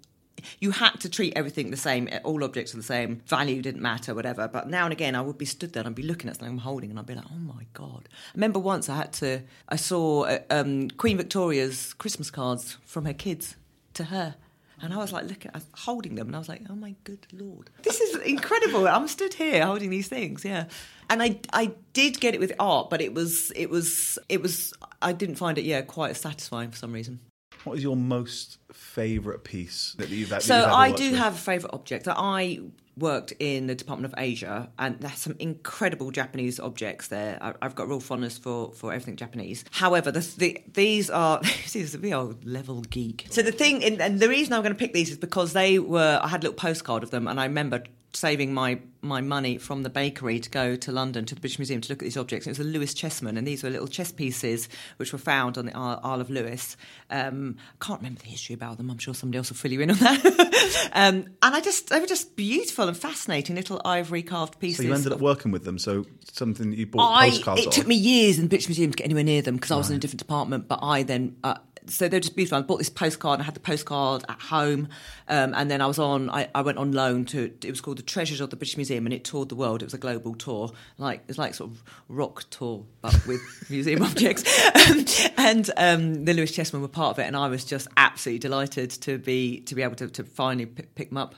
you had to treat everything the same. All objects are the same. Value didn't matter, whatever. But now and again, I would be stood there and I'd be looking at something I'm holding, and I'd be like, "Oh my god!" I remember once I had to. I saw uh, um, Queen Victoria's Christmas cards from her kids to her. And I was like, look, at, holding them, and I was like, oh my good lord, this is incredible. I'm stood here holding these things, yeah. And I, I did get it with art, but it was, it was, it was. I didn't find it, yeah, quite as satisfying for some reason. What is your most favourite piece that you've, that So you've ever I do with? have a favourite object. that I worked in the Department of Asia, and there's some incredible Japanese objects there. I- I've got real fondness for, for everything Japanese. However, the, the, these are this is a real level geek. So the thing, and the reason I'm going to pick these is because they were. I had a little postcard of them, and I remember saving my my money from the bakery to go to London to the British Museum to look at these objects. It was a Lewis chessman, and these were little chess pieces which were found on the Isle of Lewis. Um, I can't remember the history about them. I'm sure somebody else will fill you in on that. um, and I just they were just beautiful and fascinating little ivory carved pieces. So you ended up working with them. So something that you bought I, postcards it took me years in the British Museum to get anywhere near them because I was in a different department. But I then, uh, so they're just beautiful. I bought this postcard. And I had the postcard at home, um, and then I was on. I, I went on loan to. It was called the Treasures of the British Museum, and it toured the world. It was a global tour, like it's like sort of rock tour, but with museum objects. Um, and um, the Lewis Chessmen were part of it, and I was just absolutely delighted to be to be able to, to finally p- pick them up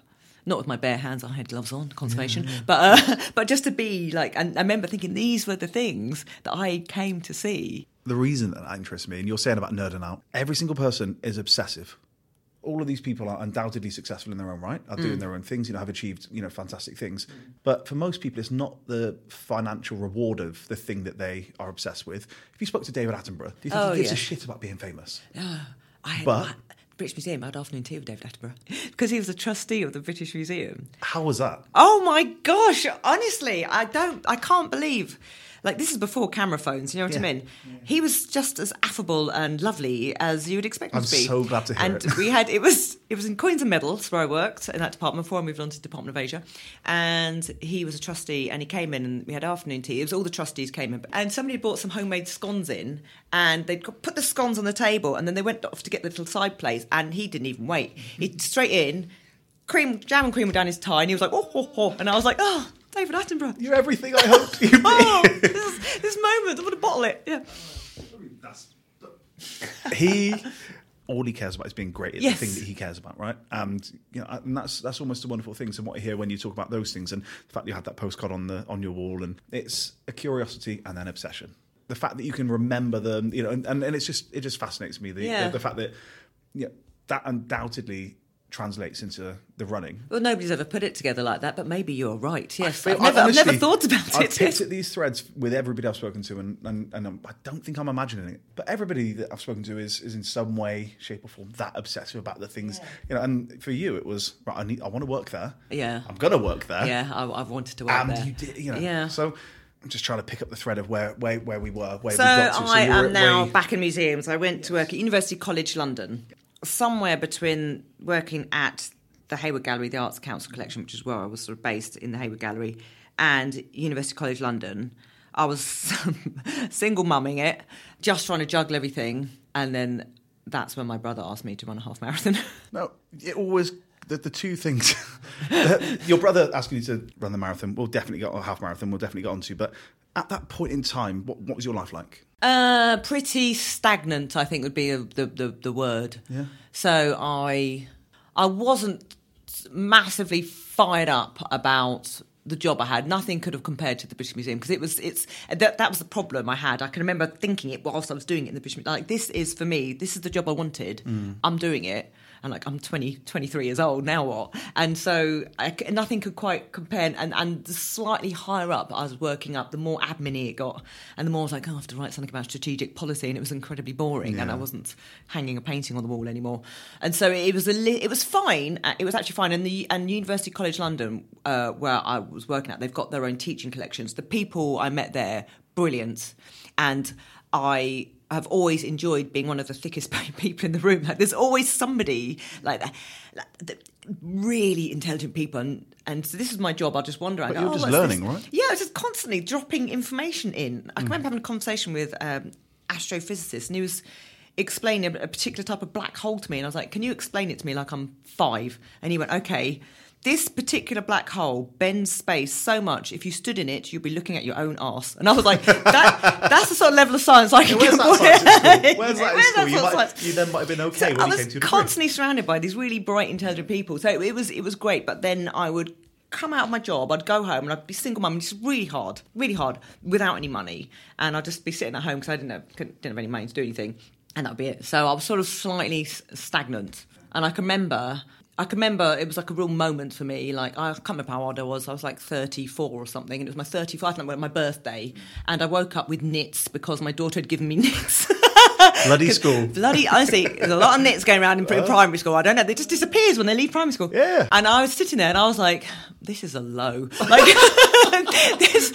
not with my bare hands. I had gloves on, conservation, but uh, but just to be like, and I remember thinking these were the things that I came to see. the reason that that interests me, and you're saying about nerding out, every single person is obsessive. All of these people are undoubtedly successful in their own right, are Mm. doing their own things, you know, have achieved, you know, fantastic things. But for most people, it's not the financial reward of the thing that they are obsessed with. If you spoke to David Attenborough, do you think Oh, he gives yeah. a shit about being famous? I But- British Museum. I had afternoon tea with David Attenborough because he was a trustee of the British Museum. How was that? Oh my gosh! Honestly, I don't. I can't believe. Like this is before camera phones, you know what I mean? He was just as affable and lovely as you would expect him I'm to be. so glad to hear and it. we had it was it was in Coins and Medals where I worked in that department before I moved on to Department of Asia, and he was a trustee and he came in and we had afternoon tea. It was all the trustees came in, and somebody brought some homemade scones in, and they'd put the scones on the table, and then they went off to get the little side plates, and he didn't even wait. He mm-hmm. straight in, cream jam and cream were down his tie, and he was like oh oh oh, and I was like oh David Attenborough. You're everything I hoped you'd be. Oh, this, this moment, I'm going to bottle it. Yeah. he all he cares about is being great at Yes. the thing that he cares about, right? And you know, and that's that's almost a wonderful thing. So what I hear when you talk about those things, and the fact that you had that postcard on the on your wall, and it's a curiosity and an obsession. The fact that you can remember them, you know, and, and, and it's just it just fascinates me. The Yeah. the, the fact that yeah, that undoubtedly translates into the running. Well, nobody's ever put it together like that, but maybe you're right. Yes, I've, never, I I've never thought about it. I've picked at these threads with everybody I've spoken to, and, and, and I don't think I'm imagining it. But everybody that I've spoken to is, is in some way, shape, or form that obsessive about the things. You know, and for you, it was right. I need. I want to work there. Yeah. I'm gonna work there. Yeah, I, I've wanted to work and there. you did. You know. Yeah. So I'm just trying to pick up the thread of where where, where we were. Where So we got to. So I am now back in museums. I went to work at University College London, somewhere between working at the Hayward Gallery, the Arts Council collection, which is where I was sort of based in the Hayward Gallery, and University College London. I was single mumming it, just trying to juggle everything, and then that's when my brother asked me to run a half marathon. No, it always the, the two things. Your brother asking you to run the marathon. We'll definitely get a half marathon. We'll definitely get onto. But at that point in time, what, what was your life like? Uh, pretty stagnant, I think would be the the, the word. Yeah. So I I wasn't massively fired up about the job I had. Nothing could have compared to the British Museum because it was it's that that was the problem I had. I can remember thinking it whilst I was doing it in the British Museum. Like this is for me. This is the job I wanted. I'm doing it. And like I'm 20, 23 years old now, what? And so I nothing could quite compare. And and the slightly higher up I was working up, the more admin it got, and the more I was like, oh, I have to write something about strategic policy, and it was incredibly boring. And I wasn't hanging a painting on the wall anymore. And so it was a li- it was fine. Uh, It was actually fine. And the and University College London, uh, where I was working at, they've got their own teaching collections. The people I met there, brilliant, and I have always enjoyed being one of the thickest people in the room. Like, there's always somebody like that, like, that really intelligent people, and and so this is my job. I'll just wander around. But you're "Oh, just learning, this?" right? Yeah, I was just constantly dropping information in. I can remember having a conversation with um, astrophysicist, and he was explaining a particular type of black hole to me, and I was like, "Can you explain it to me like I'm five? And he went, "Okay." This particular black hole bends space so much. If you stood in it, you'd be looking at your own arse. And I was like, that, "That's the sort of level of science I can Where's get that science? Where's that at Where's school? You, might, you then might have been okay So when I you was came to a degree. constantly surrounded by these really bright, intelligent people. So it was it was great. But then I would come out of my job, I'd go home, and I'd be single mum, it's really hard, really hard, without any money, and I'd just be sitting at home because I didn't have didn't have any money to do anything, and that'd be it. So I was sort of slightly stagnant, and I can remember. I can remember it was like a real moment for me. Like I can't remember how old I was. I was like thirty-four or something, and it was my thirty-five, and my birthday. And I woke up with nits because my daughter had given me nits. Bloody school. Bloody, honestly, there's a lot of nits going around in pri- primary school. I don't know, they just disappears when they leave primary school. Yeah. And I was sitting there and I was like, this is a low. Like, this,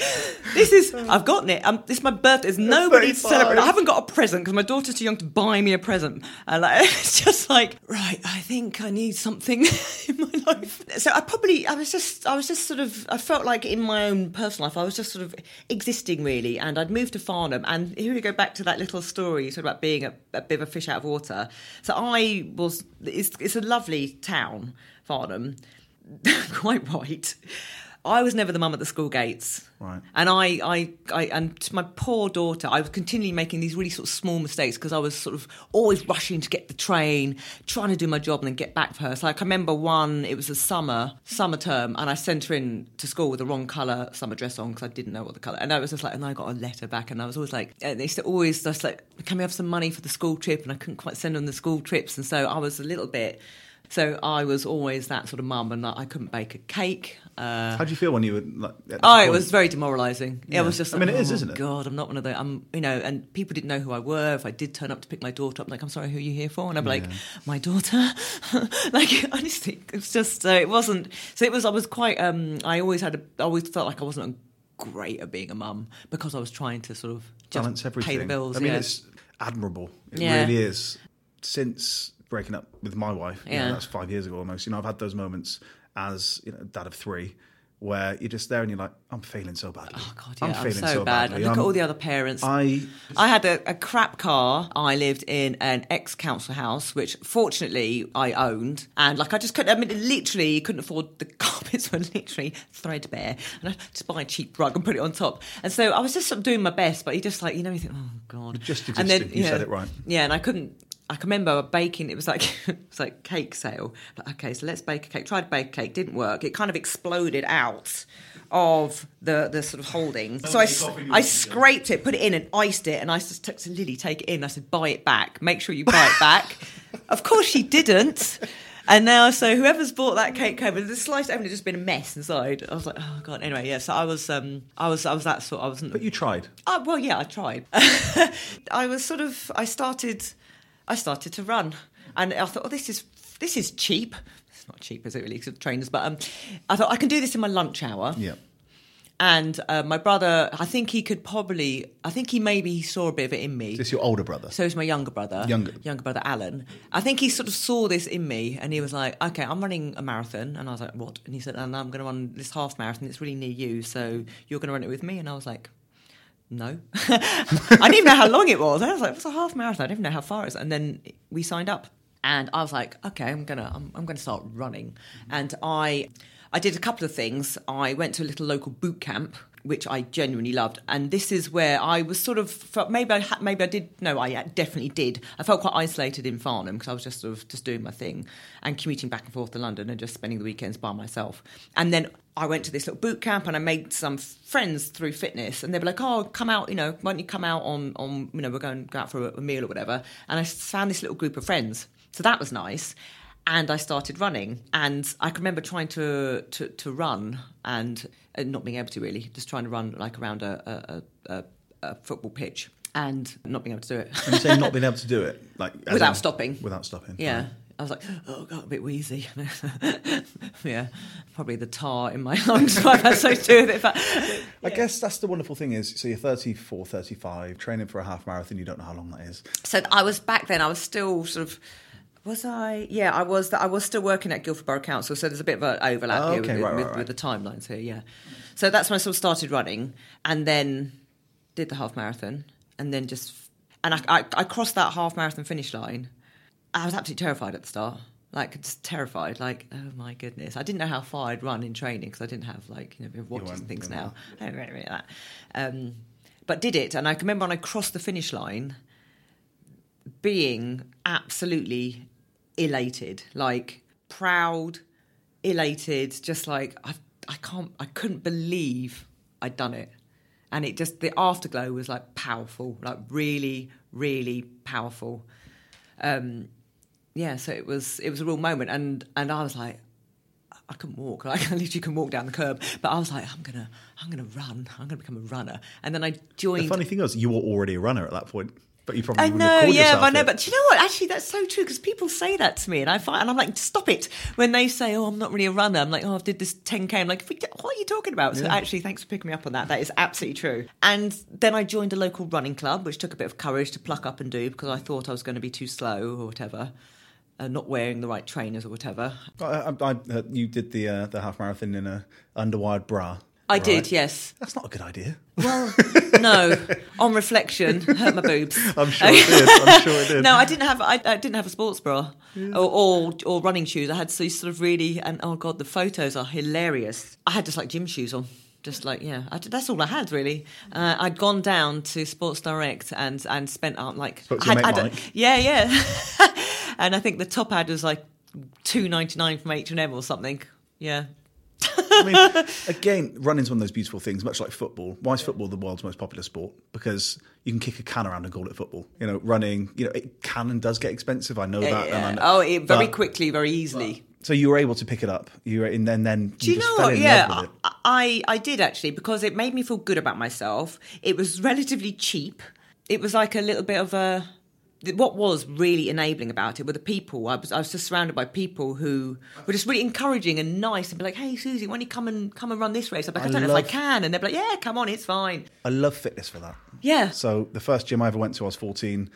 this is, I've got it. Um, this is my birthday. There's nobody 35. celebrating. I haven't got a present because my daughter's too young to buy me a present. And like, it's just like, right, I think I need something in my life. So I probably, I was just, I was just sort of, I felt like in my own personal life, I was just sort of existing really. And I'd moved to Farnham. And here we go back to that little story sort of about being a, a bit of a fish out of water. So I was, it's, it's a lovely town, Farnham, quite white. I was never the mum at the school gates. Right. And I, I, I, and to my poor daughter, I was continually making these really sort of small mistakes because I was sort of always rushing to get the train, trying to do my job and then get back for her. So like, I remember one, it was a summer, summer term, and I sent her in to school with the wrong colour summer dress on because I didn't know what the colour. And I was just like, and I got a letter back, and I was always like, and they used to always just like, can we have some money for the school trip? And I couldn't quite send on the school trips, and so I was a little bit. So I was always that sort of mum, and I couldn't bake a cake. Uh, How do you feel when you were like? Oh, it was very demoralising. Yeah. It was just. I mean, it is, oh, isn't it? God, I'm not one of the. I'm, you know, and people didn't know who I were. If I did turn up to pick my daughter up, like, I'm sorry, who are you here for? And I'm like, my daughter. like, honestly, it was just. Uh, it wasn't. So it was. I was quite. Um, I always had. A, I always felt like I wasn't great at being a mum because I was trying to sort of just balance everything. pay the bills. I mean, yeah. it's admirable. It Yeah. really is. Since breaking up with my wife, you know, Yeah. that's five years ago almost. You know, I've had those moments as you know, dad of three, where you're just there and you're like, I'm failing so badly. Oh God, yeah, I'm I'm, feeling so, bad. badly. And look I'm- at all the other parents. I I had a, a crap car. I lived in an ex council house, which fortunately I owned. And like I just couldn't, I mean, literally, you couldn't afford the carpets were literally threadbare. And I just buy a cheap rug and put it on top. And so I was just sort of doing my best, but you just like, you know, you think, oh God. Just and then, existed. You said it right. Yeah, and I couldn't. I can remember baking. It was like it was like cake sale. Like, okay, so let's bake a cake. Tried to bake a cake, didn't work. It kind of exploded out of the the sort of holding. So I, I scraped it, put it in, and iced it. And I just took to Lily, take it in. I said, buy it back. Make sure you buy it back. of course, she didn't. And now, so whoever's bought that cake home, the slice open had just been a mess inside. I was like, oh god. Anyway, yeah. So I was, um, I was, I was that sort. I wasn't. but you tried. Oh, well, yeah, I tried. I was sort of. I started. I started to run, and I thought, oh, this is this is cheap. It's not cheap, is it really? Because trainers, but um, I thought I can do this in my lunch hour. Yeah. And uh, my brother, I think he could probably. I think he maybe he saw a bit of it in me. Is this your older brother? So is my younger brother. Younger. Younger brother, Alan. I think he sort of saw this in me and he was like, okay, I'm running a marathon. And I was like, what? And he said, and I'm going to run this half marathon. It's really near you. So you're going to run it with me? And I was like, no. I didn't even know how long it was. I was like, what's a half marathon? I didn't even know how far it is. And then we signed up. And I was like, okay, I'm gonna, I'm, I'm gonna start running. And I, I did a couple of things. I went to a little local boot camp, which I genuinely loved. And this is where I was sort of, maybe I, had, maybe I did. No, I definitely did. I felt quite isolated in Farnham because I was just sort of just doing my thing and commuting back and forth to London and just spending the weekends by myself. And then I went to this little boot camp and I made some friends through fitness and they were like, oh, come out, you know, why don't you come out on, on you know, we're going go out for a, a meal or whatever. And I found this little group of friends. So that was nice. And I started running. And I can remember trying to, to, to run and, and not being able to really, just trying to run like around a, a, a, a football pitch and not being able to do it. You say not being able to do it, like Without in- stopping. Without stopping. Yeah. Right. I was like, oh, God, a bit wheezy. yeah, probably the tar in my lungs might have something to do with it. But I guess that's the wonderful thing is, so you're 34, 35, training for a half marathon, you don't know how long that is. so I was back then. I was still sort of. Was I? Yeah, I was. I was still working at Guildford Borough Council, so there's a bit of an overlap Oh, here with, right, with, right, with the timelines here. Yeah, so that's when I sort of started running, and then did the half marathon, and then just and I, I, I crossed that half marathon finish line. I was absolutely terrified at the start, like just terrified. Like, oh my goodness, I didn't know how far I'd run in training because I didn't have like you know watches and things now. I don't really that. Um, but did it, and I can remember when I crossed the finish line, being absolutely elated, like proud, elated, just like I, I can't, I couldn't believe I'd done it, and it just the afterglow was like powerful, like really, really powerful. Um, yeah, so it was it was a real moment, and and I was like. I couldn't walk. Like I literally can walk down the curb, but I was like, I'm gonna, I'm gonna run. I'm gonna become a runner. And then I joined. The funny thing was, you were already a runner at that point, but you probably I know, have called yeah, I know. it. But do you know what? Actually, that's so true because people say that to me, and I find, and I'm like, stop it. When they say, "Oh, I'm not really a runner," I'm like, "Oh, I did this 10k." I'm like, "What are you talking about?" So actually, thanks for picking me up on that. That is absolutely true. And then I joined a local running club, which took a bit of courage to pluck up and do because I thought I was going to be too slow or whatever. Uh, not wearing the right trainers or whatever. I, I, I, uh, you did the uh, the half marathon in a underwired bra. I right? did, yes. That's not a good idea. Well, no. On reflection, hurt my boobs. I'm sure it did. I'm sure it did. No, I didn't have. I, I didn't have a sports bra or, or or running shoes. I had these sort of really and oh god, the photos are hilarious. I had just like gym shoes on. Just like yeah, I, that's all I had really. Uh, I'd gone down to Sports Direct and and spent out like I your had- mate I d- Mike. yeah yeah, and I think the top ad was like two ninety nine from H and M or something. Yeah, I mean, again, running's one of those beautiful things, much like football. Why is football the world's most popular sport? Because you can kick a can around and call it football. You know, running, you know, it can and does get expensive. I know that. And I know, oh, it, very but- quickly, very easily. So you were able to pick it up. You were, and then then Do you just know what? Yeah, love with it. I, I did actually because it made me feel good about myself. It was relatively cheap. It was like a little bit of a what was really enabling about it were the people. I was I was just surrounded by people who were just really encouraging and nice and be like, "Hey, Susie, why don't you come and come and run this race?" I'm like, "I, I don't know if I can," and they're like, "Yeah, come on, it's fine." I love fitness for that. Yeah. So the first gym I ever went to, I was 14.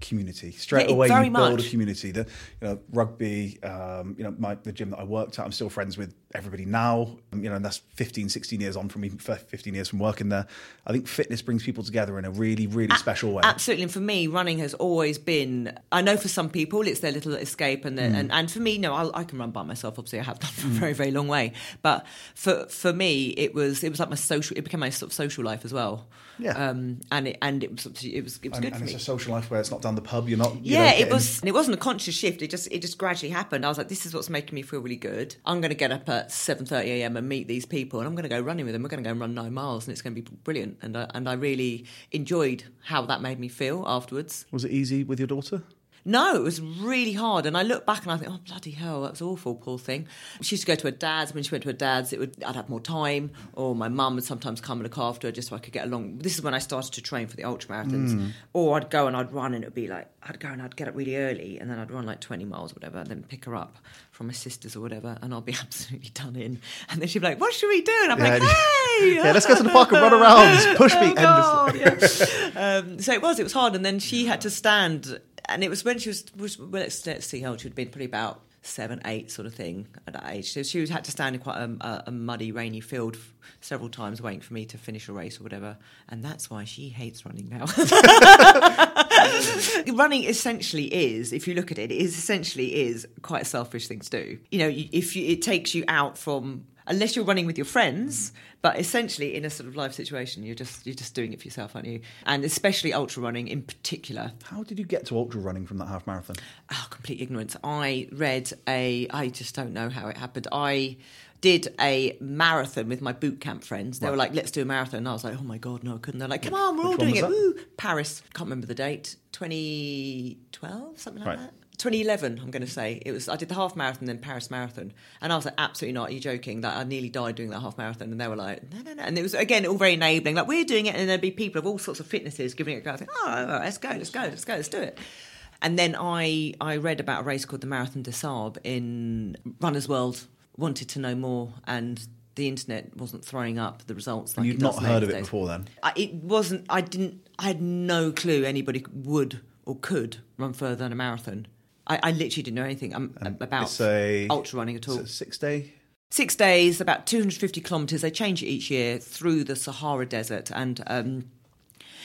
Community straight Yeah, away. you build much. a community. The you know rugby. Um, you know my, the gym that I worked at. I'm still friends with everybody now. You know, and that's 15, 16 years on from even 15 years from working there. I think fitness brings people together in a really, really special way. Absolutely, and for me, running has always been. I know for some people it's their little escape, and Mm. and, and for me, no, I, I can run by myself. Obviously, I have done for a very very long way, but for for me, it was it was like my social. It became my sort of social life as well. Yeah. um, and it and it was it was it was and, good and it's me. a social life where it's not down the pub. You're not. you yeah, know, it was. It wasn't a conscious shift. It just it just gradually happened. I was like, this is what's making me feel really good. I'm going to get up at seven thirty a.m. and meet these people, and I'm going to go running with them. We're going to go and run nine miles, and it's going to be brilliant. And I, and I really enjoyed how that made me feel afterwards. Was it easy with your daughter? No, it was really hard. And I look back and I think, oh bloody hell, that was awful, poor thing. She used to go to her dad's. When she went to her dad's, it would I'd have more time, or my mum would sometimes come and look after her just so I could get along. This is when I started to train for the ultra marathons. Or I'd go and I'd run, and it'd be like I'd go and I'd get up really early, and then I'd run like twenty miles or whatever, and then pick her up from my sisters or whatever, and I'll be absolutely done in. And then she'd be like, "What should we do?" And I'm like, "Hey, Yeah, let's go to the park and run around. Push me Oh, endlessly. Yeah. um, so it was, it was hard. And then she had to stand, and it was when she was, was well, let's, let's see how old she'd been, probably about seven, eight sort of thing at that age. So she was, had to stand in quite a, a, muddy, rainy field f- several times waiting for me to finish a race or whatever. And that's why she hates running now. running essentially is, if you look at it, it is essentially is quite a selfish thing to do. You know, if you, it takes you out from unless you're running with your friends, but essentially in a sort of life situation, you're just you're just doing it for yourself, aren't you? And especially ultra running in particular. How did you get to ultra running from that half marathon? Oh, complete ignorance. I read a. I just don't know how it happened. I did a marathon with my boot camp friends. They were like, "Let's do a marathon." And I was like, "Oh my god, no, I couldn't." They're like, "Come on, we're all Which one doing it." that? Woo! Paris. Can't remember the date. 2012, something like Right. that. 2011, I'm going to say it was. I did the half marathon, then Paris marathon, and I was like, absolutely not. Are you joking? That I nearly died doing that half marathon, and they were like, no, no, no. And it was again all very enabling. Like we're doing it, and there'd be people of all sorts of fitnesses giving it a go. I think, oh, right, let's go, let's go, let's go, let's do it. And then I I read about a race called the Marathon des Sables in Runner's World. Wanted to know more, and the internet wasn't throwing up the results. Like You'd not heard of it nowadays. before then? I, it wasn't. I didn't. I had no clue anybody would or could run further than a marathon. I, I literally didn't know anything um, about a ultra running at all. It's a six day. Six days, about 250 kilometres. They change it each year through the Sahara Desert, and um,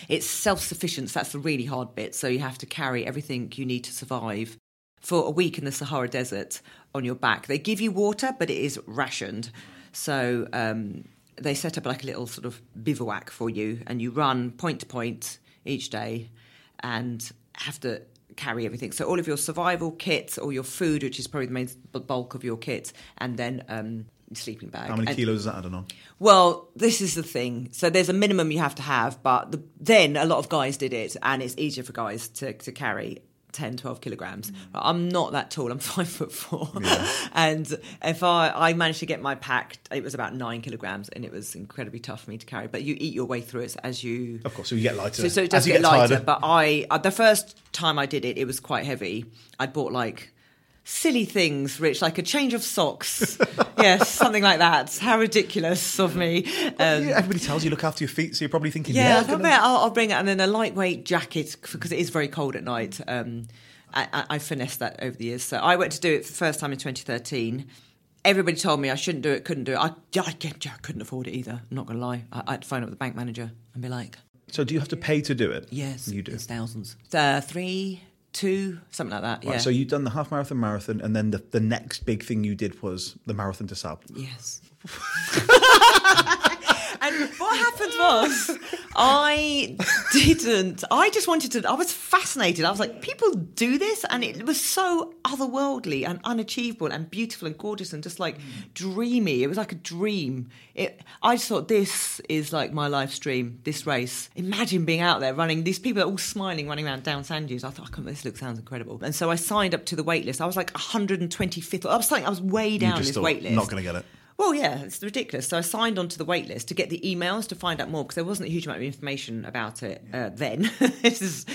it's self-sufficient. So that's the really hard bit. So you have to carry everything you need to survive for a week in the Sahara Desert on your back. They give you water, but it is rationed. So um, they set up like a little sort of bivouac for you, and you run point to point each day, and have to carry everything. So all of your survival kits, all your food, which is probably the main bulk of your kit, and then um, sleeping bag. How many And- kilos is that added on? well, this is the thing. So there's a minimum you have to have, but the, then a lot of guys did it, and it's easier for guys to, to carry 10, 12 kilograms. I'm not that tall. I'm five foot four. and if I, I managed to get my pack, it was about nine kilograms, and it was incredibly tough for me to carry. But you eat your way through it as you. Of course, so you get lighter. So, so it As does you get, get lighter. tired. But I, uh, the first time I did it, it was quite heavy. I'd bought like silly things, Rich, like a change of socks. yes, something like that. How ridiculous of me. Um, Yeah, everybody tells you look after your feet, so you're probably thinking, yeah, yeah, I I'm thought, gonna- "Yeah, I'll, I'll bring it, and then a lightweight jacket because it is very cold at night. Um, I, I, I finessed that over the years. So I went to do it for the first time in 2013. Everybody told me I shouldn't do it, couldn't do it. I, I, I couldn't afford it either. I'm not going to lie. I, I'd phone up the bank manager and be like, So do you have to pay to do it? "Yes, you do. It's thousands. Uh, three, two, something like that. Right, yeah. So you've done the half marathon, marathon, and then the, the next big thing you did was the marathon des Sables. Yes. and what happened was, I didn't. I just wanted to. I was fascinated. I was like, people do this, and it was so otherworldly and unachievable and beautiful and gorgeous and just like dreamy. It was like a dream. It. I just thought this is like my life's stream. This race. Imagine being out there running. These people are all smiling, running around down sand dunes. I thought, oh, this looks sounds incredible. And so I signed up to the wait list. I was like 125th. I was something. I was way down this thought, wait list. not going to get it. Well, yeah, it's ridiculous. So I signed onto the wait list to get the emails to find out more because there wasn't a huge amount of information about it uh, then. this is,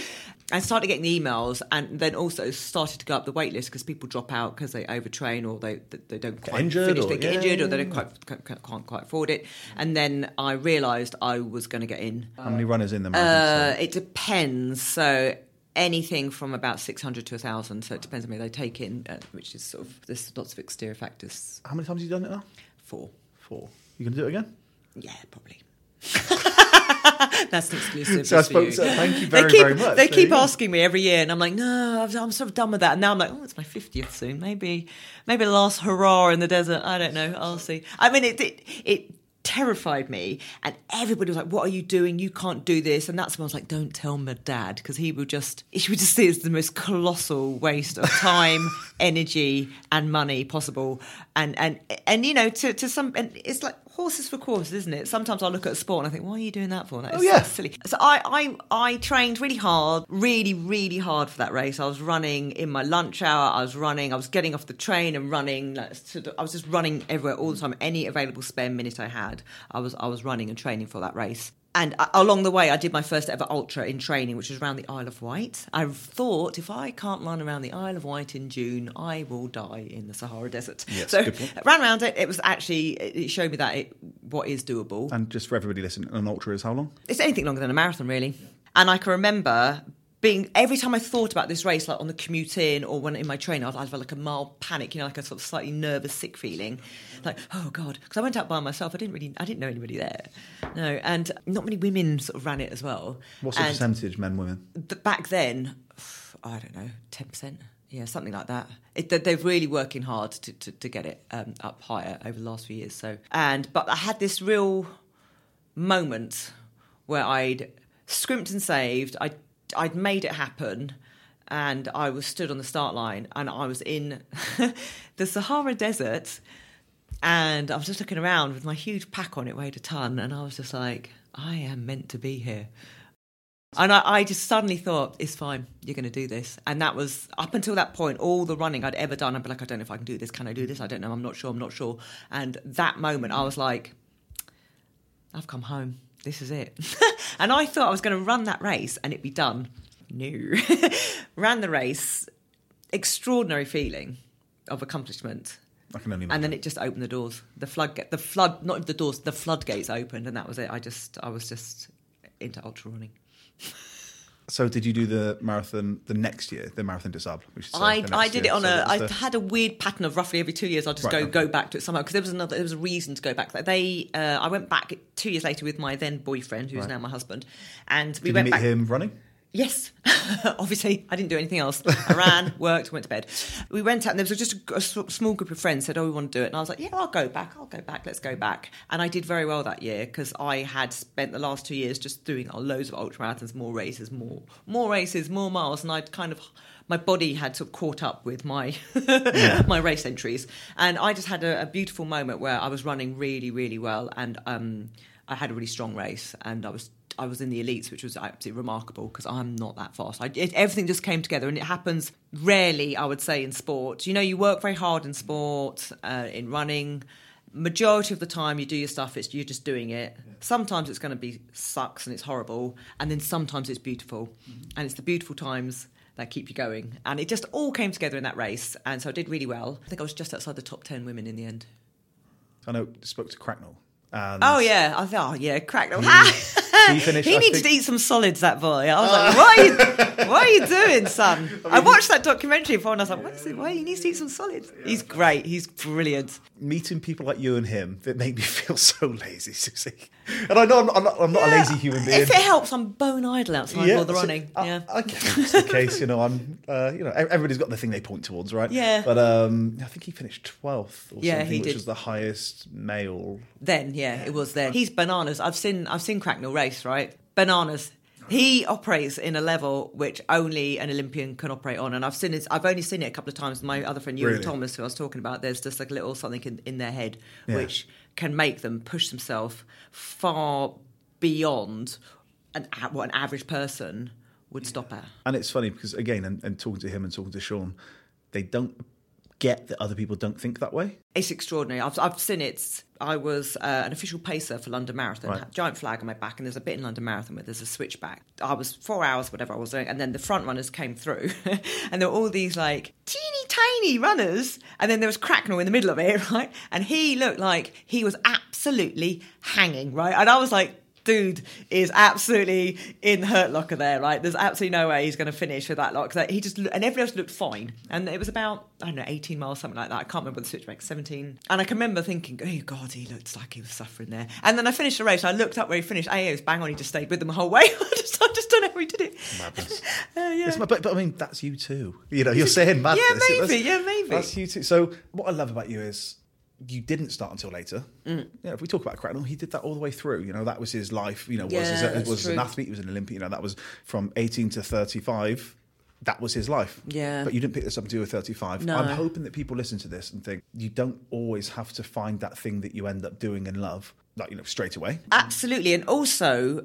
I started getting the emails, and then also started to go up the wait list because people drop out because they overtrain or they they don't quite injured finish, or- they get yeah, injured, or they don't quite can't, can't quite afford it. And then I realised I was going to get in. How many runners in the marathon? Uh, it depends. So anything from about 600 to 1,000. So it depends on me. They take in, uh, which is sort of, there's lots of exterior factors. How many times have you done it now? Four. Four. You going to do it again? Yeah, probably. That's an exclusive. So I just for suppose- so thank you very, they keep, very much. They There keep you asking me every year, and I'm like, no, I'm, I'm sort of done with that. And now I'm like, oh, it's my 50th soon. Maybe, maybe the last hurrah in the desert. I don't know. I'll see. I mean, it, it, it terrified me, and everybody was like, "What are you doing? You can't do this." And that's when I was like, "Don't tell my dad," because he would just, he would just see it as the most colossal waste of time, energy, and money possible. And and and you know, to to some, and it's like horses for courses, isn't it? Sometimes I look at a sport and I think, "Why are you doing that for?" That oh, is Oh, yeah. so silly. So I, I I trained really hard, really really hard for that race. I was running in my lunch hour. I was running. I was getting off the train and running. Like, I was just running everywhere all the time. Any available spare minute I had, I was I was running and training for that race. And uh, along the way, I did my first ever ultra in training, which was around the Isle of Wight. I thought if I can't run around the Isle of Wight in June, I will die in the Sahara Desert. Yes, so. I ran around it. It was actually it showed me that it, what is doable. And just for everybody listening, an ultra is how long? It's anything longer than a marathon, really. And I can remember being every time I thought about this race, like on the commute in or when in my train, I'd, I'd have like a mild panic, you know, like a sort of slightly nervous, sick feeling, like oh god, because I went out by myself. I didn't really, I didn't know anybody there, no, and not many women sort of ran it as well. What's the And percentage, men, women? th- back then, I don't know, ten percent. Yeah, something like that. It, they- they're really working hard to, to, to get it um, up higher over the last few years. So, and but I had this real moment where I'd scrimped and saved. I I'd made it happen, and I was stood on the start line, and I was in the Sahara Desert, and I was just looking around with my huge pack on it, weighed a ton, and I was just like, I am meant to be here. And I, I just suddenly thought, it's fine, you're going to do this. And that was, up until that point, all the running I'd ever done, I'd be like, I don't know if I can do this. Can I do this? I don't know. I'm not sure. I'm not sure. And that moment, I was like, I've come home. This is it. and I thought I was going to run that race and it'd be done. No. Ran the race, extraordinary feeling of accomplishment. I can only imagine. And then it just opened the doors. The flood, the flood, not the doors, the floodgates opened, and that was it. I just, I was just into ultra running. So did you do the marathon the next year, the Marathon des Sables? we should say, I, I did year? it on So a. I the- had a weird pattern of roughly every two years. I'd just Right, go okay. go back to it somehow because there was another. There was a reason to go back. They. Uh, I went back two years later with my then boyfriend, who's Right. now my husband, and we Did you went meet back. him running? Yes, obviously, I didn't do anything else. I ran, worked, went to bed. We went out, and there was just a small group of friends said, "Oh, we want to do it," and I was like, "Yeah, I'll go back. I'll go back. Let's go back." And I did very well that year because I had spent the last two years just doing loads of ultra marathons, more races, more more races, more miles, and I'd kind of my body had sort of caught up with my my race entries, and I just had a, a beautiful moment where I was running really, really well, and um, I had a really strong race, and I was I was in the elites, which was absolutely remarkable because I'm not that fast. I, it, everything just came together, and it happens rarely, I would say, in sport. You know, you work very hard in sport, uh, in running. Majority of the time, you do your stuff. It's you're just doing it. Sometimes it's going to be sucks and it's horrible, and then sometimes it's beautiful, and it's the beautiful times that keep you going. And it just all came together in that race, and so I did really well. I think I was just outside the top ten women in the end. I know. Spoke to Cracknell. And Oh yeah, I thought, oh yeah, crack. he finished, he I needs think- to eat some solids. That boy. I was oh. like, what are you, what are you doing, son? I, watched that documentary before, and I was like, what is it? Why he needs to eat some solids? He's great. He's brilliant. meeting people like you and him that make me feel so lazy, Susie. And I know I'm not, I'm not, I'm not a lazy human being. If it helps, I'm bone idle outside all the so- running. I, yeah. I guess it's the case. You know, I'm. Uh, you know, everybody's got the thing they point towards, right? Yeah. But um, I think he finished twelfth or Yeah, something, he which did. was the highest male. Then, yeah, it was then. He's bananas. I've seen I've seen Cracknell race, right? Bananas. He operates in a level which only an Olympian can operate on, and I've seen it. I've only seen it a couple of times. My other friend Iwan Really? Thomas, who I was talking about, there's just like a little something in, in their head Yeah. which can make them push themselves far beyond an, what an average person would stop at. And it's funny because again, and, and talking to him and talking to Sean, they don't get that other people don't think that way? It's extraordinary. I've, I've seen it. I was uh, an official pacer for London Marathon, Right. giant flag on my back, and there's a bit in London Marathon where there's a switchback. I was four hours, whatever I was doing, and then the front runners came through, and there were all these like teeny tiny runners, and then there was Cracknell in the middle of it, right? And he looked like he was absolutely hanging, right? And I was like, dude is absolutely in the hurt locker there, right? There's absolutely no way he's going to finish with that lock. 'Cause he just and everyone else looked fine, and it was about I don't know 18 miles, something like that. I can't remember the switchback, 17. And I can remember thinking, oh god, he looks like he was suffering there. And then I finished the race. I looked up where he finished. Hey, he was bang on. He just stayed with them the whole way. I just, I just don't know how he did it. Madness. Uh, yeah. But, but I mean, that's you too. You know, you're saying madness. Yeah, maybe, yeah, maybe. That's you too. So, what I love about you is you didn't start until later. Mm. Yeah, if we talk about Cracknell, he did that all the way through. You know, that was his life. You know, was Yeah, a, that's was an athlete, he was an Olympian. You know, that was from 18 to 35. That was his life. Yeah. But you didn't pick this up until you were 35. No. I'm hoping that people listen to this and think you don't always have to find that thing that you end up doing and love, like, you know, straight away. Absolutely. And also,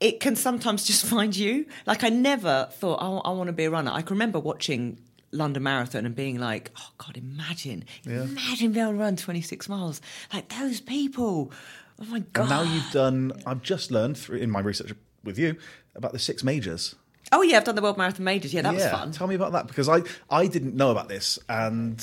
it can sometimes just find you. Like, I never thought, oh, I want to be a runner. I can remember watching London Marathon and being like, oh, God, imagine, imagine being able to run 26 miles. Like, those people. Oh, my God. And now you've done, I've just learned through in my research with you about the six majors. Oh, yeah, I've done the World Marathon Majors. Yeah, that was fun. Tell me about that because I, I didn't know about this and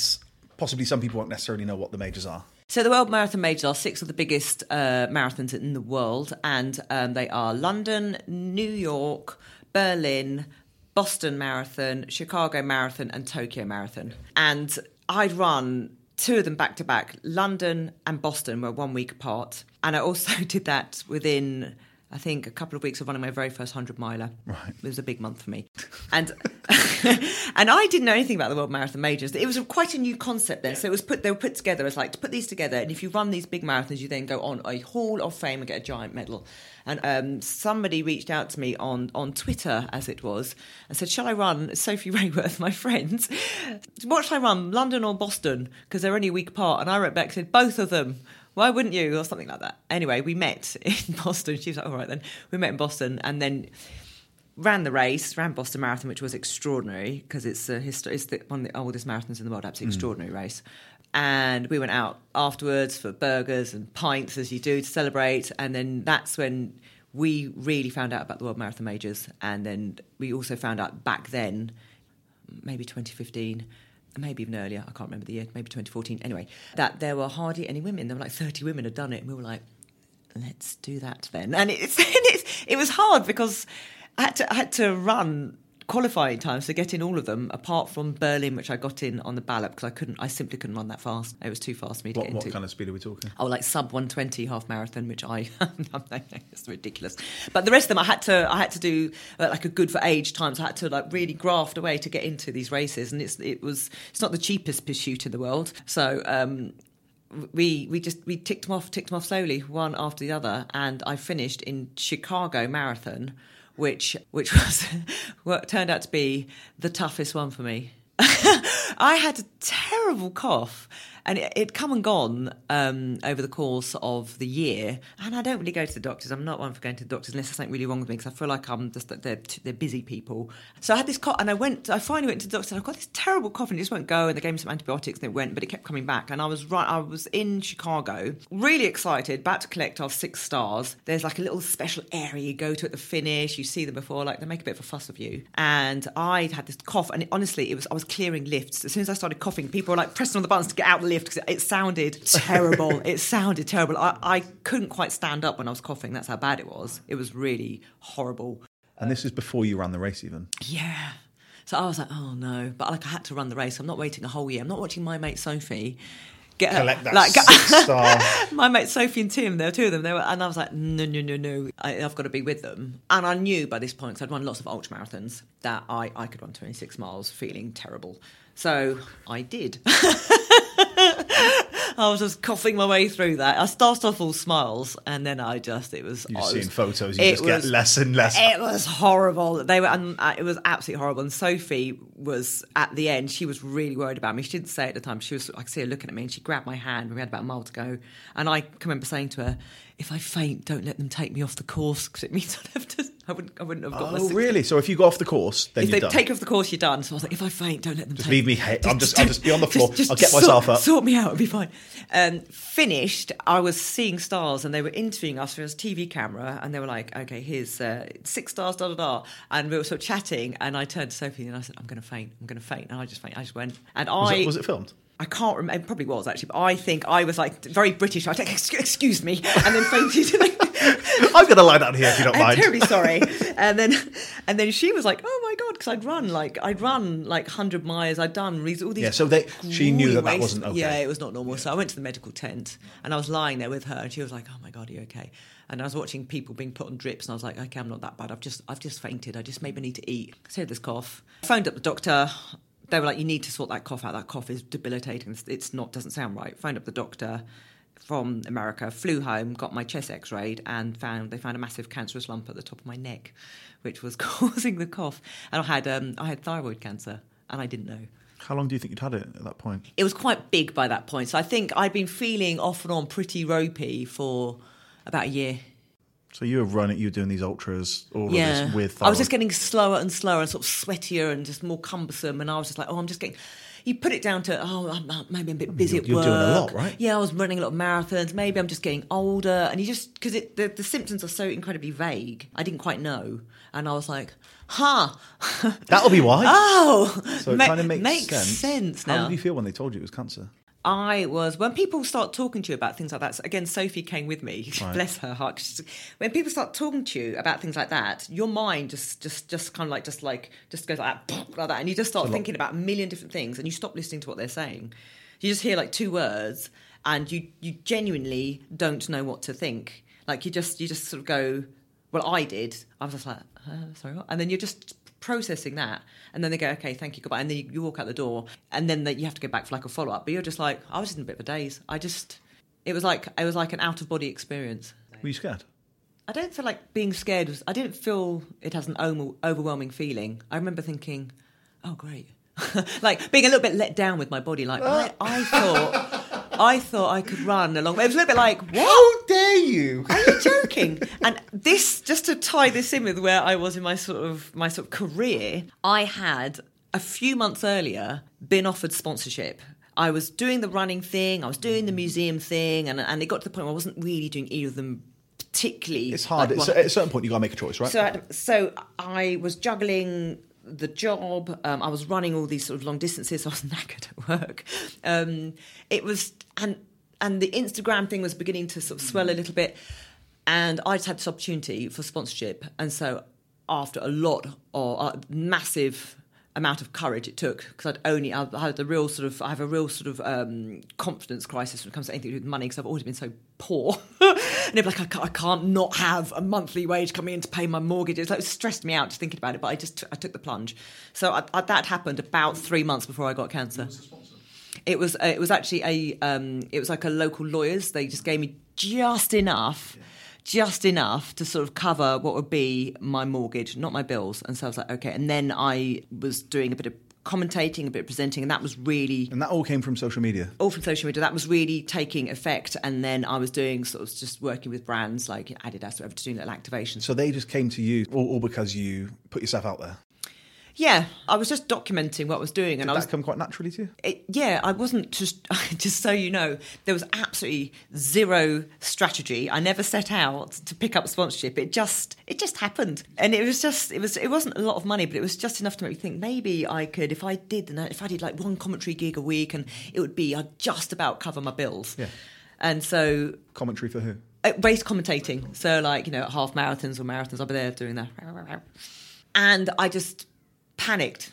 possibly some people won't necessarily know what the majors are. So the World Marathon Majors are six of the biggest uh, marathons in the world, and um, they are London, New York, Berlin, Boston Marathon, Chicago Marathon, and Tokyo Marathon. And I'd run two of them back to back. London and Boston were one week apart, and I also did that within. I think a couple of weeks of running my very first hundred miler. Right. It was a big month for me, and and I didn't know anything about the World Marathon Majors. It was quite a new concept then. So it was put they were put together as like to put these together, and if you run these big marathons, you then go on a Hall of Fame and get a giant medal. And um, somebody reached out to me on on Twitter, as it was, and said, "Shall I run Sophie Raworth, my friend? What shall I run, London or Boston? Because they're only a week apart." And I wrote back and said, "Both of them." Why wouldn't you? Or something like that. Anyway, we met in Boston. She was like, all right then. We met in Boston and then ran the race, ran Boston Marathon, which was extraordinary because it's a histo- it's the, one of the oldest marathons in the world, absolutely mm. extraordinary race. And we went out afterwards for burgers and pints, as you do, to celebrate. And then that's when we really found out about the World Marathon Majors. And then we also found out back then, maybe 2015, maybe even earlier, I can't remember the year, maybe 2014, anyway, that there were hardly any women. There were like 30 women had done it. And we were like, let's do that then. And it's, it's it was hard because I had to I had to run qualifying times to get in all of them, apart from Berlin, which I got in on the ballot because I couldn't, I simply couldn't run that fast. It was too fast for me to What, get what into. kind of speed are we talking? Oh, like sub one twenty half marathon, which I it's ridiculous. But the rest of them, I had to I had to do uh, like a good for age times. So I had to like really graft away to get into these races, and it's it was it's not the cheapest pursuit in the world. So. um we we just we ticked them off, ticked them off slowly, one after the other, and I finished in Chicago Marathon, which which was what turned out to be the toughest one for me. I had a terrible cough, and it, it'd come and gone um, over the course of the year. And I don't really go to the doctors. I'm not one for going to the doctors unless there's something really wrong with me because I feel like I'm just they're they're busy people. So I had this cough, and I went. I finally went to the doctor. and I've got this terrible cough, and it just won't go. And they gave me some antibiotics, and it went, but it kept coming back. And I was right. I was in Chicago, really excited, about to collect our six stars. There's like a little special area you go to at the finish. You see them before, like they make a bit of a fuss of you. And I had this cough, and it, honestly, it was I was clearing lifts. As soon as I started coughing, people were like pressing on the buttons to get out the lift because it, it sounded terrible. it sounded terrible. I, I couldn't quite stand up when I was coughing. That's how bad it was. It was really horrible. And this is before you ran the race, even. Yeah. So I was like, oh no. But like I had to run the race. I'm not waiting a whole year. I'm not watching my mate Sophie get her- Collect that like, six star. my mate Sophie and Tim, there were two of them. They were, and I was like, no, no, no, no. I, I've got to be with them. And I knew by this point, because I'd run lots of ultra marathons, that I, I could run 26 miles feeling terrible. So I did. I was just coughing my way through that. I started off all smiles, and then I just it was. You've was- photos, you just get was- less and less. It was horrible. They were, and uh, it was absolutely horrible. And Sophie was at the end. She was really worried about me. She didn't say it at the time. She was. I could see her looking at me, and she grabbed my hand. We had about a mile to go, and I can remember saying to her, "If I faint, don't let them take me off the course because it means I'd have to I wouldn't. I wouldn't have got. Oh, really? So if you go off the course, then If they done. take off the course, you're done. So I was like, if I faint, don't let them Just take leave me he- I'm just- I'll just be on the floor. I'll get sort- myself up. Sort me out. It'll be fine. Um, finished. I was seeing stars, and they were interviewing us through a TV camera, and they were like, "Okay, here's uh, six stars, da da da," and we were sort of chatting, and I turned to Sophie and I said, "I'm going to faint. I'm going to faint," and I just faint. I just went, and was, I it, was it filmed? I can't remember. It probably was actually, but I think I was like very British. I was like, "Excuse- "Excuse me," and then fainted. I'm going to lie down here if you don't mind. I'm mind. terribly sorry. and then, and then she was like, "Oh my god," because I'd run like I'd run like hundred miles. I'd done all these. Yeah, so they- she knew that that wasn't okay. Yeah, it was not normal. So I went to the medical tent and I was lying there with her, and she was like, "Oh my god, are you okay?" And I was watching people being put on drips, and I was like, "Okay, I'm not that bad. I've just, I've just fainted. I just maybe need to eat." So I had this cough. I phoned up the doctor. They were like, "You need to sort that cough out. That cough is debilitating. It's, not doesn't sound right." Phoned up the doctor from America, flew home, got my chest x-rayed and found they found a massive cancerous lump at the top of my neck, which was causing the cough. And I had um, I had thyroid cancer and I didn't know. How long do you think you'd had it at that point? It was quite big by that point. So I think I'd been feeling off and on pretty ropey for about a year. So you were running, you were doing these ultras, all of this with I was just getting slower and slower and sort of sweatier and just more cumbersome. And I was just like, oh, I'm just getting. You put it down to, oh, I'm maybe I'm a bit busy you're- at you're work. doing a lot, right? Yeah, I was running a lot of marathons. Maybe I'm just getting older. And you just, because the, the symptoms are so incredibly vague, I didn't quite know. And I was like, huh. That'll be why. oh, so it ma- kind of makes, makes sense. sense How did you feel when they told you it was cancer? I was when people start talking to you about things like that. So again, Sophie came with me. Right. Bless her heart. When people start talking to you about things like that, your mind just, just, just kind of like, just like, just goes like that, like that, and you just start thinking about a million different things, and you stop listening to what they're saying. You just hear like two words, and you, you genuinely don't know what to think. Like you just, you just sort of go. Well, I did. I was just like, uh, sorry, what? And then you're just processing that, and then they go, okay, thank you, goodbye, and then you, you walk out the door, and then they, you have to go back for like a follow up. But you're just like, I was in a bit of a daze. I just, it was like, it was like an out of body experience. Were you scared? I don't feel like being scared. Was, I didn't feel it has an overwhelming feeling. I remember thinking, oh great, like being a little bit let down with my body. Like I, I thought, I thought I could run along. It was a little bit like, what? How dare you? Are you joking? and this, just to tie this in with where I was in my sort of my sort of career, I had a few months earlier been offered sponsorship. I was doing the running thing, I was doing the museum thing, and and it got to the point where I wasn't really doing either of them particularly. It's hard. like, well- at a certain point, you got to make a choice, right? so, so I was juggling the job. Um, I was running all these sort of long distances. So I was knackered at work. Um, it was and and the Instagram thing was beginning to sort of swell a little bit. And I just had this opportunity for sponsorship, and so after a lot or a massive amount of courage it took because I'd only I had the real sort of I have a real sort of um, confidence crisis when it comes to anything to do with money because I've always been so poor. And it'd be like I can't, I can't not have a monthly wage coming in to pay my mortgage. It's like it stressed me out just thinking about it but I just I took the plunge. So I, I, that happened about three months before I got cancer. It was uh, it was actually a um, it was like a local lawyers. They just gave me just enough just enough to sort of cover what would be my mortgage, not my bills. And so I was like, okay. And then I was doing a bit of commentating, a bit of presenting, and that was really and that all came from social media. all from social media. That was really taking effect. And then I was doing sort of just working with brands like Adidas, whatever, to doing little activations. So they just came to you all, all because you put yourself out there. Yeah, I was just documenting what I was doing, and Did I was that come quite naturally to you? it, yeah, I wasn't just just so you know, there was absolutely zero strategy. I never set out to pick up sponsorship. It just it just happened, and it was just it was it wasn't a lot of money, but it was just enough to make me think maybe I could if I did if I did like one commentary gig a week, and it would be I'd just about cover my bills. Yeah. And so Commentary for who? uh, race commentating. So like, you know, half marathons or marathons, I'll be there doing that. And I just panicked.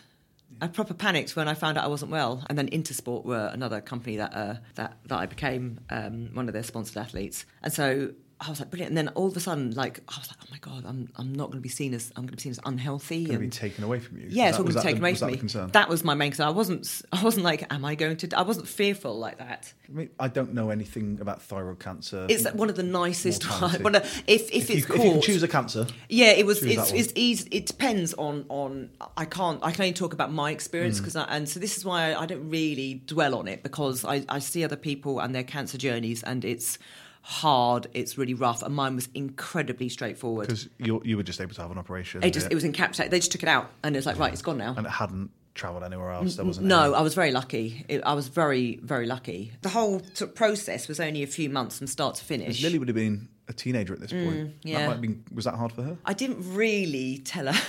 I proper panicked when I found out I wasn't well. And then Intersport were another company that uh, that that I became um, one of their sponsored athletes. And so I was like, brilliant. And then all of a sudden, like, I was like, oh my god, I'm I'm not going to be seen as I'm going to be seen as unhealthy. Going to be taken away from you. yeah, it's all going to be taken the- away was from that me. concern? That was my main concern. I wasn't I wasn't like, am I going to? I wasn't fearful like that. I, mean, I don't know anything about thyroid cancer. It's one of the nicest. One of, if if, if, it's you, if you can choose a cancer, Yeah, it was. It's, it's easy. It depends on on. I can't. I can only talk about my experience Mm. because, and so this is why I, I don't really dwell on it because I, I see other people and their cancer journeys, and it's hard, it's really rough, and mine was incredibly straightforward. Because you you were just able to have an operation. It just it was encapsulated. They just took it out, and it's was like, right, it's gone now. and it hadn't travelled anywhere else. There wasn't. No, any- I was very lucky. It, I was very, very lucky. The whole of process was only a few months from start to finish. Lily would have been a teenager at this point. Mm, yeah. That might have been, was that hard for her? I didn't really tell her.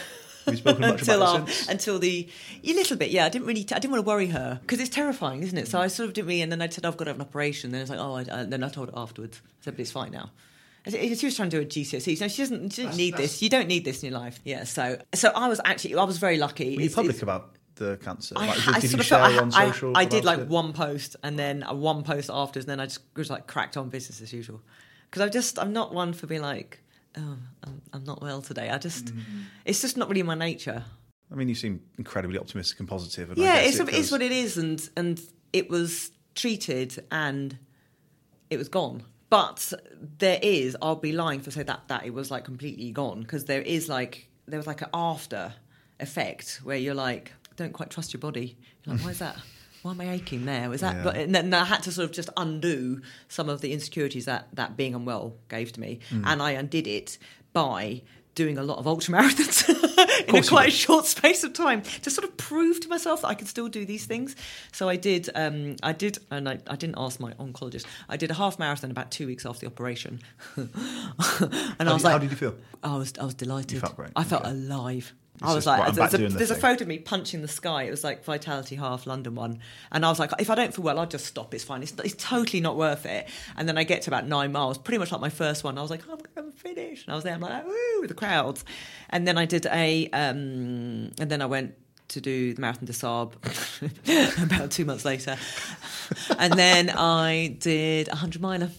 Have you spoken much until, about it our- since? until the a little bit, yeah. I didn't really, I didn't want to worry her because it's terrifying, isn't it? So I sort of didn't really, and then I said I've got to have an operation. Then it's like, oh, I, I, then I told her afterwards. I said, but it's fine now. She was trying to do a GCSE. No, she doesn't. She doesn't need this. You don't need this in your life. Yeah. So, so I was actually, I was very lucky. Were you It's- public it's- about the cancer? I, Like, I did sort you of share felt I, on social? I, did like it? one post and then a one post after, and then I just was like cracked on business as usual. Because I just I'm not one for being like, oh, I'm, I'm not well today. I just Mm. it's just not really my nature. I mean, you seem incredibly optimistic and positive. And Yeah, guess it's, it it is what it is, and and it was treated and it was gone. But there is, I'll be lying if I say that that it was like completely gone because there is like there was like an after effect where you're like don't quite trust your body. You're like, why is that? Why am I aching there? Was that? Yeah. But and then I had to sort of just undo some of the insecurities that that being unwell gave to me, Mm. and I undid it by doing a lot of ultra marathons in a quite did. short space of time to sort of prove to myself that I could still do these things. So I did. Um, I did, and I, I didn't ask my oncologist. I did a half marathon about two weeks after the operation, and How, I did, was like, how did you feel? I was I was delighted. Felt I felt okay. alive. I was like, there's, a, the there's a photo of me punching the sky. It was like Vitality Half London one, and I was like, if I don't feel well, I'll just stop. It's fine. It's, it's totally not worth it. And then I get to about nine miles, pretty much like my first one. I was like, I'm going to finish, and I was there. I'm like, woo, with the crowds. And then I did a, um, and then I went to do the marathon des Sables about two months later, and then I did a hundred miler.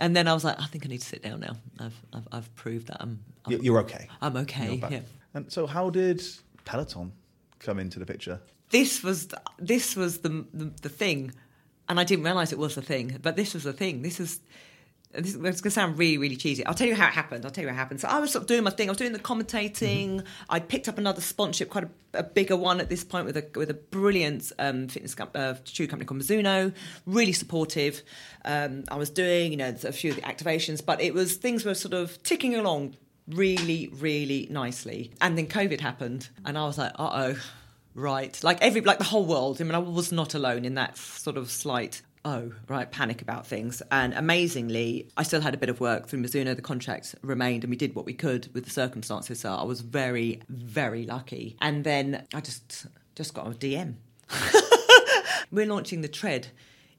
And then I was like, I think I need to sit down now. I've I've, I've proved that I'm, I'm You- You're okay. I'm okay. Yeah. And so, how did Peloton come into the picture? This was this was the, the the thing, and I didn't realize it was the thing. But this was the thing. This is. This is going to sound really, really cheesy. I'll tell you how it happened. I'll tell you how it happened. So I was sort of doing my thing. I was doing the commentating. I picked up another sponsorship, quite a, a bigger one at this point, with a with a brilliant um, fitness com- uh, shoe company called Mizuno. Really supportive. Um, I was doing, you know, a few of the activations, but it was things were sort of ticking along really, really nicely. And then COVID happened, and I was like, uh oh, right. Like every, like the whole world. I mean, I was not alone in that sort of slight. Oh, right, panic about things. And amazingly, I still had a bit of work through Mizuno. The contract remained, and we did what we could with the circumstances. So I was very, very lucky. And then I just just got a DM. We're launching the Tread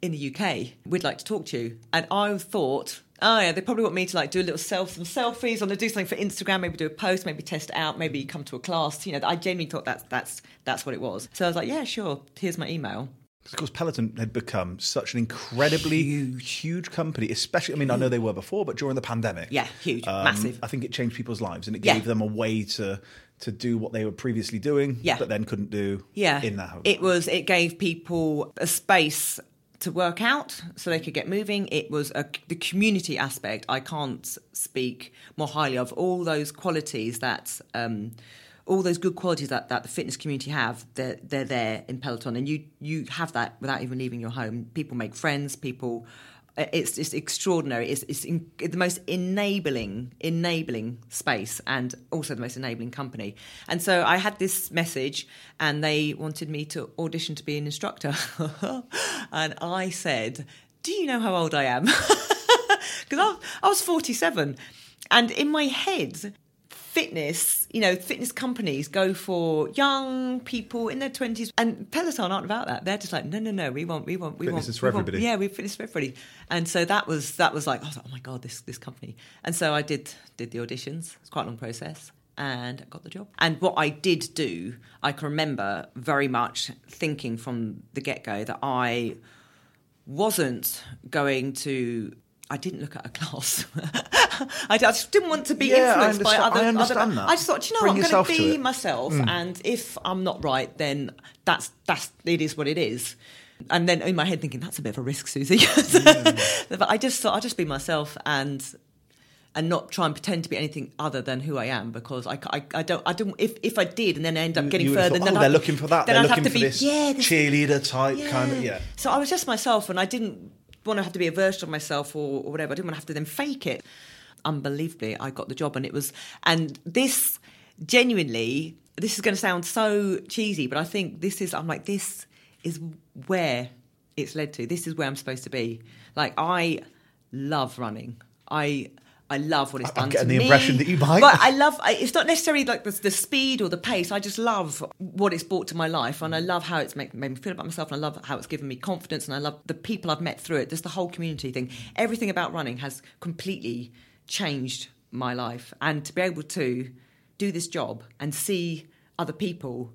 in the UK. We'd like to talk to you. And I thought, oh yeah, they probably want me to like do a little self some selfies, or to do something for Instagram, maybe do a post, maybe test it out, maybe come to a class. You know, I genuinely thought that's that's that's what it was. So I was like, yeah, sure. Here's my email. Of course, Peloton had become such an incredibly huge, company, especially, I mean, I know they were before, but during the pandemic. Yeah, huge, um, massive. I think it changed people's lives and it Yeah. gave them a way to to do what they were previously doing, Yeah. but then couldn't do Yeah, in that home. it was. It gave people a space to work out so they could get moving. It was a, the community aspect. I can't speak more highly of all those qualities that. Um, all those good qualities that, that the fitness community have, they're, they're there in Peloton, and you you have that without even leaving your home. People make friends. People, Uh, it's just extraordinary. It's, it's in, the most enabling enabling space, and also the most enabling company. And so I had this message, and they wanted me to audition to be an instructor, and I said, "Do you know how old I am?" Because I, I was forty seven, and in my head fitness, you know, fitness companies go for young people in their twenties, and Peloton aren't about that. They're just like, no, no, no, we want, we want, we Fitness want, is for we want- everybody. yeah, we fitness for everybody. And so that was that was like, I was like, oh my god, this this company. And so I did did the auditions. It's quite a long process. And I got the job. And what I did do, I can remember very much thinking from the get go that I wasn't going to. I didn't look at a class. I just didn't want to be Yeah, influenced by other. I understand other, that. I just thought, "Do you know, Bring what? I'm going to be myself, hmm. and if I'm not right, then that's that's it is what it is. And then in my head, thinking that's a bit of a risk, Susie. Hmm. but I just thought I'll just be myself and and not try and pretend to be anything other than who I am because I, I, I don't I don't if, if I did and then I end up getting further, thought, then oh, I'd- they're looking for that. then They're I'd have looking to for be this yeah, this- cheerleader type kind of yeah. so I was just myself, and I didn't want to have to be a version of myself or, or whatever. I didn't want to have to then fake it. Unbelievably, I got the job, and it was and this genuinely. This is going to sound so cheesy, but I think this is. I'm like this is where it's led to. This is where I'm supposed to be. Like I love running. I I love what it's I'm done getting to the me. impression that you might. But I love. It's not necessarily like the, the speed or the pace. I just love what it's brought to my life, and I mm. love how it's make, made me feel about myself, and I love how it's given me confidence, and I love the people I've met through it. Just the whole community thing. Everything about running has completely changed my life, and to be able to do this job and see other people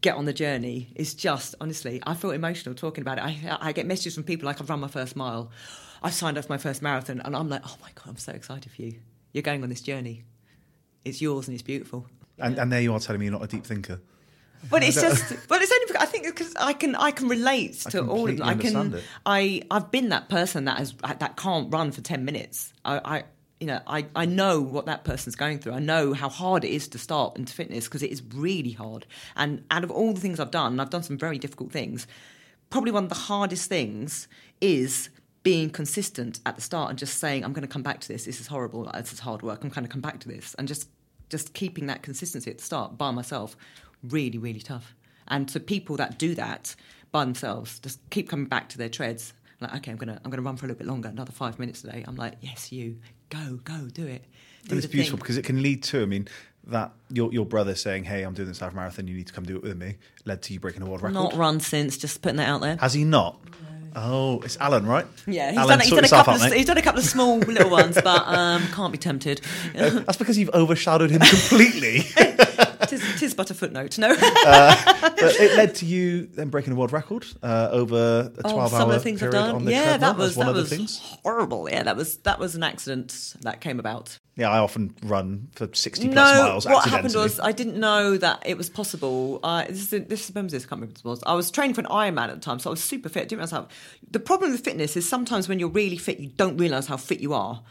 get on the journey is just honestly i feel emotional talking about it I, I get messages from people like i've run my first mile i signed up for my first marathon and i'm like oh my god i'm so excited for you you're going on this journey it's yours and it's beautiful and, and there you are telling me you're not a deep thinker. but it's just but it's only because i think because i can i can relate to all of it i can it. i i've been that person that has that can't run for 10 minutes i i you know, I, I know what that person's going through. I know how hard it is to start into fitness because it is really hard. And out of all the things I've done, I've done some very difficult things, probably one of the hardest things is being consistent at the start and just saying, I'm going to come back to this. This is horrible. This is hard work. I'm going to come back to this. And just, just keeping that consistency at the start by myself, really, really tough. And to people that do that by themselves, just keep coming back to their treads. Like, okay, I'm gonna I'm gonna run for a little bit longer, another five minutes today. I'm like, yes, you go, go, do it. Do And it's beautiful thing. because it can lead to, I mean, that your your brother saying, "Hey, I'm doing this half marathon. You need to come do it with me," led to you breaking a world record. not run since. Just putting that out there. Has he not? Oh, it's Alan, right? Yeah, he's Alan, done, he's, done a couple out, of, mate. he's done a couple of small little ones, but um, can't be tempted. That's because you've overshadowed him completely. tis, tis but a footnote. No. but it led to you then breaking a world record uh, over a 12 Oh, some of the things I've done. on the Yeah, treadmill. that was that of was the things. horrible. Yeah, that was that was an accident that came about. Yeah, I often run for 60 plus no, miles what happened was I didn't know that it was possible. Uh, this is this is when was this? I can't remember what it was. I was training for an Ironman at the time, so I was super fit. Didn't realize how. The problem with fitness is sometimes when you're really fit, you don't realize how fit you are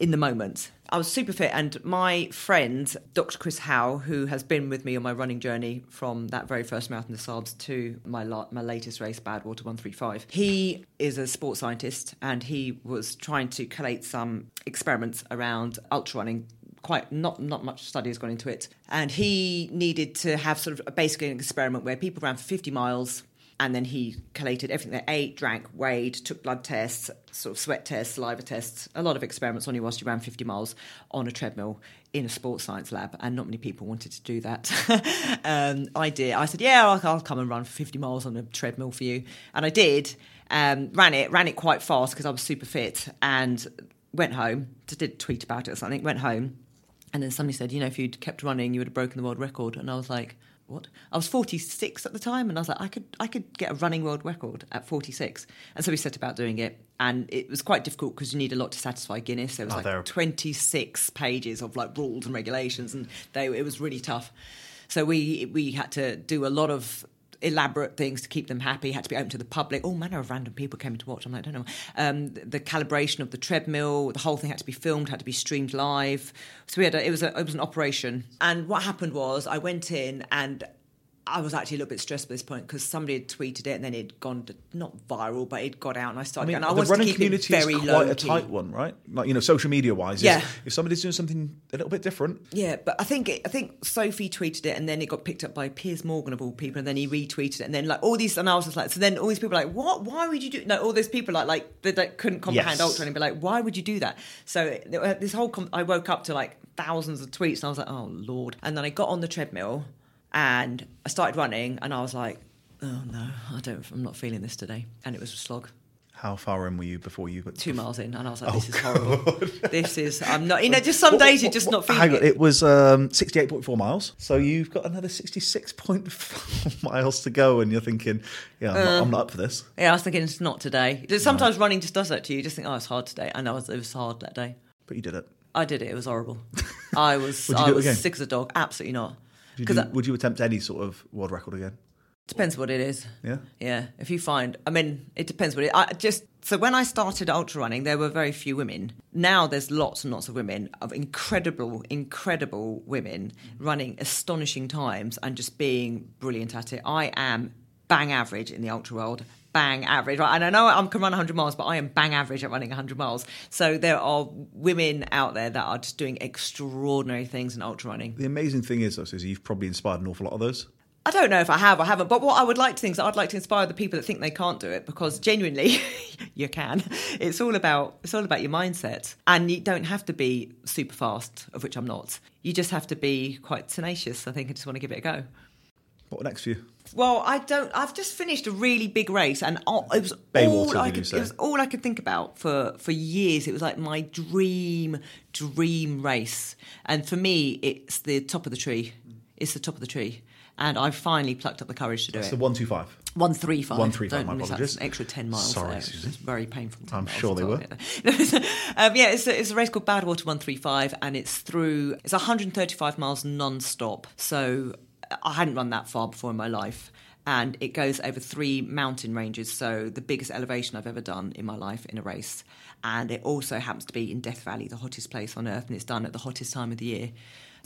in the moment. I was super fit, and my friend, Dr. Chris Howe, who has been with me on my running journey from that very first Marathon des Sables to my la- my latest race, Badwater 135, he is a sports scientist, and he was trying to collate some experiments around ultra running quite not not much study has gone into it and he needed to have sort of basically an experiment where people ran for 50 miles and then he collated everything they ate, drank, weighed, took blood tests, sort of sweat tests, saliva tests, a lot of experiments on you whilst you ran 50 miles on a treadmill in a sports science lab. And not many people wanted to do that. um, I did. I said, yeah, I'll, I'll come and run for 50 miles on a treadmill for you. And I did. Um, ran it, ran it quite fast because I was super fit and went home. Just did tweet about it or something. Went home and then somebody said, you know, if you'd kept running, you would have broken the world record. And I was like, what? I was 46 at the time, and I was like, I could, I could get a running world record at 46. And so we set about doing it, and it was quite difficult because you need a lot to satisfy Guinness. There was Oh, like there- 26 pages of like rules and regulations, and they, it was really tough. So we we had to do a lot of elaborate things to keep them happy. Had to be open to the public. All manner of random people came to watch. I'm like, I don't know. Um, the, the calibration of the treadmill, the whole thing had to be filmed, had to be streamed live. So we had a, it was a, it was an operation. And what happened was I went in and. I was actually a little bit stressed at this point because somebody had tweeted it and then it'd gone to, not viral, but it got out and I started. I mean, and I the running community it very is low quite a tight one, right? Like you know, social media wise. Yeah. If somebody's doing something a little bit different, Yeah, but I think it, I think Sophie tweeted it, and then it got picked up by Piers Morgan of all people, and then he retweeted it, and then like all these, and I was just like, so then all these people were like, what? Why would you do? No, all those people like like that, that couldn't comprehend Yes. ultra, and be like, why would you do that? So uh, this whole, com- I woke up to like thousands of tweets, and I was like, oh lord, and then I got on the treadmill, and I started running, and I was like, oh no, I don't, I'm not feeling this today, and it was a slog. how far in were you before you? Two miles in, and I was like, Oh, "This is horrible. this is. I'm not. You know, just some days you're just not feeling Hang on, it. it was um, 68.4 miles. So you've got another 66.4 miles to go, and you're thinking, yeah, I'm, Uh. not, I'm not up for this. Yeah, I was thinking it's not today. Sometimes running just does that to you. You just think, oh, it's hard today. And I know it was hard that day. But you did it. I did it. It was horrible. I was. I it was sick as a dog. Absolutely not. Would you, Because do- would you attempt any sort of world record again? depends what it is. Yeah. Yeah. If you find, I mean, it depends what it. I just so when I started ultra running, there were very few women. Now there's lots and lots of women of incredible, incredible women running astonishing times and just being brilliant at it. I am bang average in the ultra world. Bang average. Right? And I know I can run 100 miles, but I am bang average at running 100 miles. So there are women out there that are just doing extraordinary things in ultra running. The amazing thing is, though, Susie, you've probably inspired an awful lot of those. I don't know if I have or haven't, but what I would like to think is I'd like to inspire the people that think they can't do it because genuinely you can. It's all about it's all about your mindset. And you don't have to be super fast, of which I'm not. You just have to be quite tenacious. I think I just want to give it a go. What next for you? Well, I don't. I've just finished a really big race, and all, it was Badwater, all I could. It was all I could think about for for years. It was like my dream, dream race, and for me, it's the top of the tree. It's the top of the tree, and I finally plucked up the courage to do it. It's it. the one two five. One three five. 135, Don't my miss out. apologies. An extra ten miles. Sorry, there. Susan. It's very painful. I'm sure they were. um, yeah, it's a, it's a race called Badwater One Three Five, and it's through. It's 135 miles non-stop. So I hadn't run that far before in my life. And it goes over three mountain ranges, so the biggest elevation I've ever done in my life in a race. And it also happens to be in Death Valley, the hottest place on earth, and it's done at the hottest time of the year.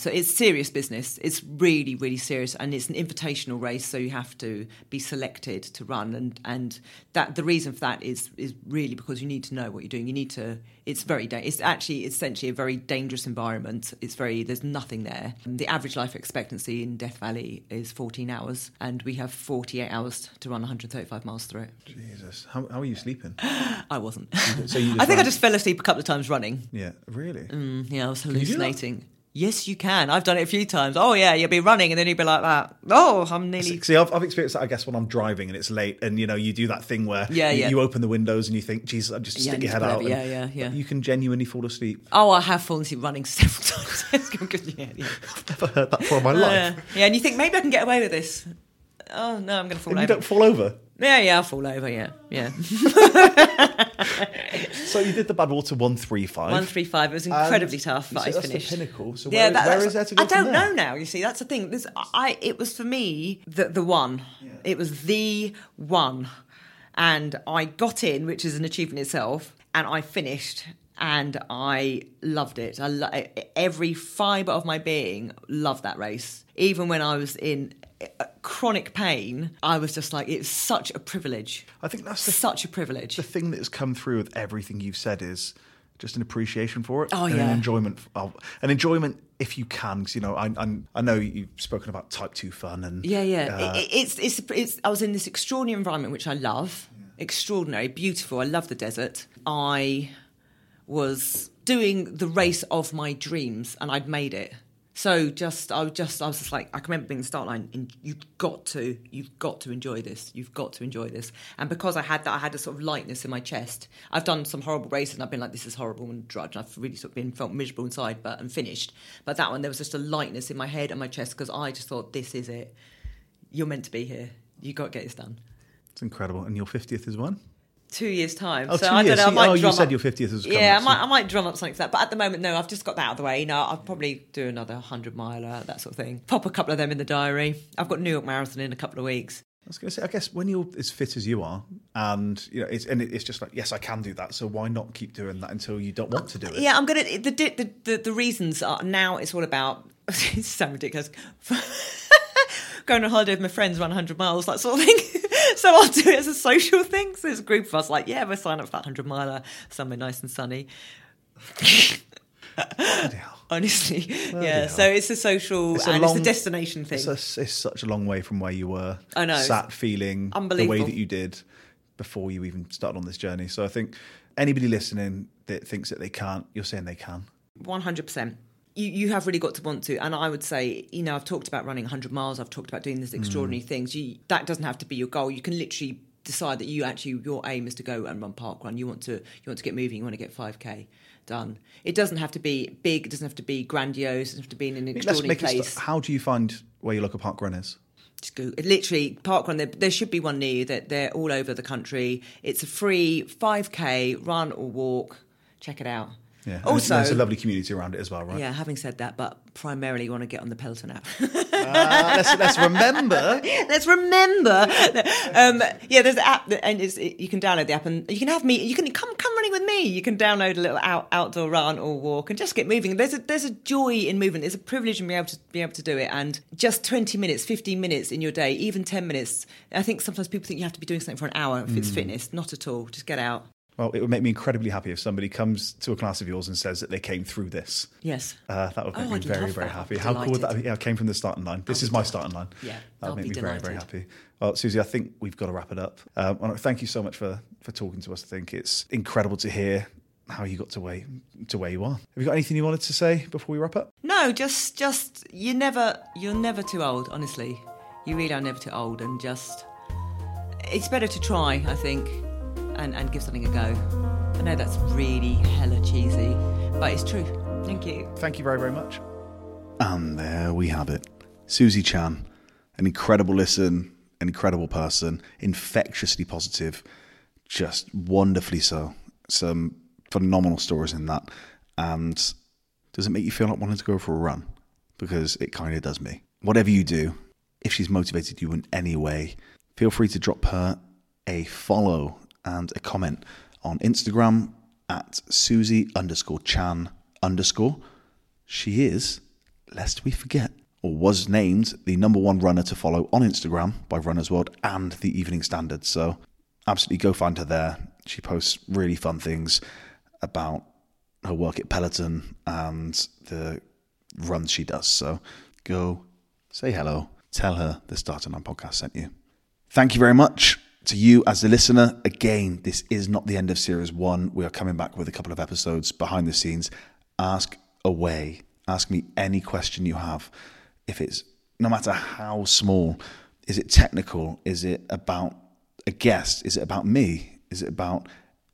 So it's serious business. It's really, really serious, and it's an invitational race. So you have to be selected to run, and and that the reason for that is is really because you need to know what you're doing. You need to. It's very. Da- it's actually essentially a very dangerous environment. It's very. There's nothing there. The average life expectancy in Death Valley is 14 hours, and we have 48 hours to run 135 miles through it. Jesus, how, how are you sleeping? I wasn't. So you I think I just fell asleep a couple of times running. Yeah, really. Mm, yeah, I was you do that? hallucinating. Yes, you can. I've done it a few times. Oh yeah, you'll be running and then you'll be like that. Oh, I'm nearly. See, I've, I've experienced that, I guess, when I'm driving and it's late, and you know, you do that thing where Yeah, you, yeah. you open the windows and you think, "Jesus, I just Yeah, stick your head out." Yeah, yeah, yeah. You can genuinely fall asleep. Oh, I have fallen asleep running several times. Yeah, yeah. I've never heard that before in my life. yeah, and you think maybe I can get away with this. Oh no, I'm going to fall And you don't fall over. Yeah, yeah, I'll fall over. Yeah, yeah. So you did the Badwater one three five. One three five. It was incredibly tough, but I that's finished. the pinnacle. So yeah, where, that, where there to go I don't know now. You see, that's the thing. This, I, it was for me the the one. It was the one, and I got in, which is an achievement itself, and I finished. And I loved it. I lo- every fibre of my being loved that race. Even when I was in chronic pain, I was just like, it's such a privilege. I think that's the, Such a privilege. the thing that has come through with everything you've said is just an appreciation for it. Oh, and yeah. an enjoyment. Of, an enjoyment if you can, because you know, I, I I know you've spoken about type two fun and Yeah, yeah. uh, It- it- it's, it's, it's, I was in this extraordinary environment, which I love. Extraordinary, beautiful. I love the desert. I was doing the race of my dreams, and I'd made it. So just, I was just, I was just like, I can remember being the start line. And you've got to, you've got to enjoy this. You've got to enjoy this. And because I had that, I had a sort of lightness in my chest. I've done some horrible races, and I've been like, this is horrible and drudge. And I've really sort of been felt miserable inside, but and finished. But that one, there was just a lightness in my head and my chest because I just thought, this is it you're meant to be here. You got to get this done. it's incredible. And your fiftieth is when? Two years time. Oh, so I don't years. know. I might oh, you said up- your 50th was coming Yeah, I so- might, I might drum up something for that. But at the moment, no. I've just got that out of the way. You know, I'll probably do another hundred miler, that sort of thing. Pop a couple of them in the diary. I've got New York Marathon in a couple of weeks. I was going to say, I guess when you're as fit as you are, and you know, it's and it's just like, yes, I can do that. So why not keep doing that until you don't want to do it? Yeah, I'm gonna. The the the, the reasons are now. It's all about. It's so ridiculous. Going on holiday with my friends, run 100 miles, that sort of thing. so I'll do it as a social thing. So there's a group of us, like, yeah, we'll sign up for that 100 miler somewhere nice and sunny. Bloody. Honestly, yeah. hell. So it's a social It's a and it's long- a destination thing. It's, a, it's such a long way from where you were. I know. Sat feeling the way that you did before you even started on this journey. So I think anybody listening that thinks that they can't, you're saying they can. One hundred percent. You you have really got to want to, and I would say, you know, I've talked about running hundred miles. I've talked about doing these mm. extraordinary things. You, that doesn't have to be your goal. You can literally decide that you actually your aim is to go and run park run. You want to you want to get moving. You want to get five k done. It doesn't have to be big. It doesn't have to be grandiose. It doesn't have to be in an Let's extraordinary make place. St- how do you find where your local park run is? Just go. It literally, parkrun. There, there should be one near you. That they're all over the country. It's a free 5k run or walk. Check it out. Yeah. And Also, there's a lovely community around it as well, right? yeah. Having said that, but primarily you want to get on the Peloton app. Uh, let's, let's remember. Let's remember. Um, yeah, there's an app, that, and it's, you can download the app, and you can have me. You can come come running with me. You can download a little out, outdoor run or walk, and just get moving. There's a there's a joy in movement. It's a privilege in being able to be able to do it. And just 20 minutes, 15 minutes in your day, even 10 minutes. I think sometimes people think you have to be doing something for an hour if it's fitness. Not at all. Just get out. Well, it would make me incredibly happy if somebody comes to a class of yours and says that they came through this. Yes. Uh, that would make Oh, me I'd very, very happy. How cool would that be? Yeah, I came from the starting line. This is my starting line. Yeah, that I'll would make be me very, very happy. Well, Susie, I think we've got to wrap it up. Um, thank you so much for for talking to us. I think it's incredible to hear how you got to where to where you are. Have you got anything you wanted to say before we wrap up? No, just just you never you're never too old. Honestly, you really are never too old, and just it's better to try. I think, and and give something a go. I know that's really hella cheesy, but it's true. Thank you. Thank you very, very much. And there we have it. Susie Chan, an incredible listen, an incredible person, infectiously positive, just wonderfully so. Some phenomenal stories in that. And does it make you feel like wanting to go for a run? Because it kind of does me. Whatever you do, if she's motivated you in any way, feel free to drop her a follow and a comment on Instagram at Susie underscore Chan underscore. She is, lest we forget, or was named the number one runner to follow on Instagram by Runners World and the Evening Standard. So absolutely go find her there. She posts really fun things about her work at Peloton and the runs she does. So go say hello, tell her the Starting Line podcast sent you. Thank you very much to you as the listener. Again, this is not the end of series one. We are coming back with a couple of episodes behind the scenes. Ask away. Ask me any question you have. If it's no matter how small, is it technical? Is it about a guest? Is it about me? Is it about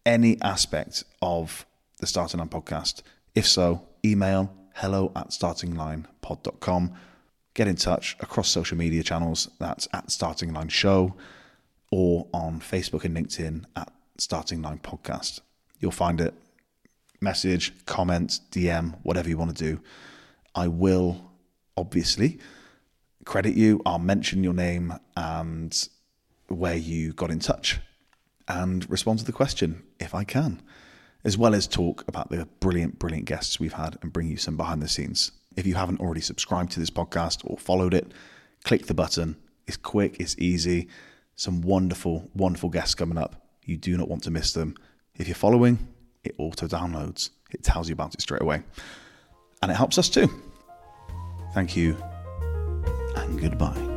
any aspect of the Starting Line podcast? If so, email hello at startinglinepod.com. Get in touch across social media channels. That's at Starting Line Show or on Facebook and LinkedIn at Starting Line Podcast. You'll find it. Message, comment, DM, whatever you want to do. I will obviously credit you. I'll mention your name and where you got in touch and respond to the question if I can, as well as talk about the brilliant, brilliant guests we've had and bring you some behind the scenes. If you haven't already subscribed to this podcast or followed it, click the button. It's quick, it's easy. Some wonderful, wonderful guests coming up. You do not want to miss them. If you're following, it auto downloads, it tells you about it straight away. And it helps us too. Thank you and goodbye.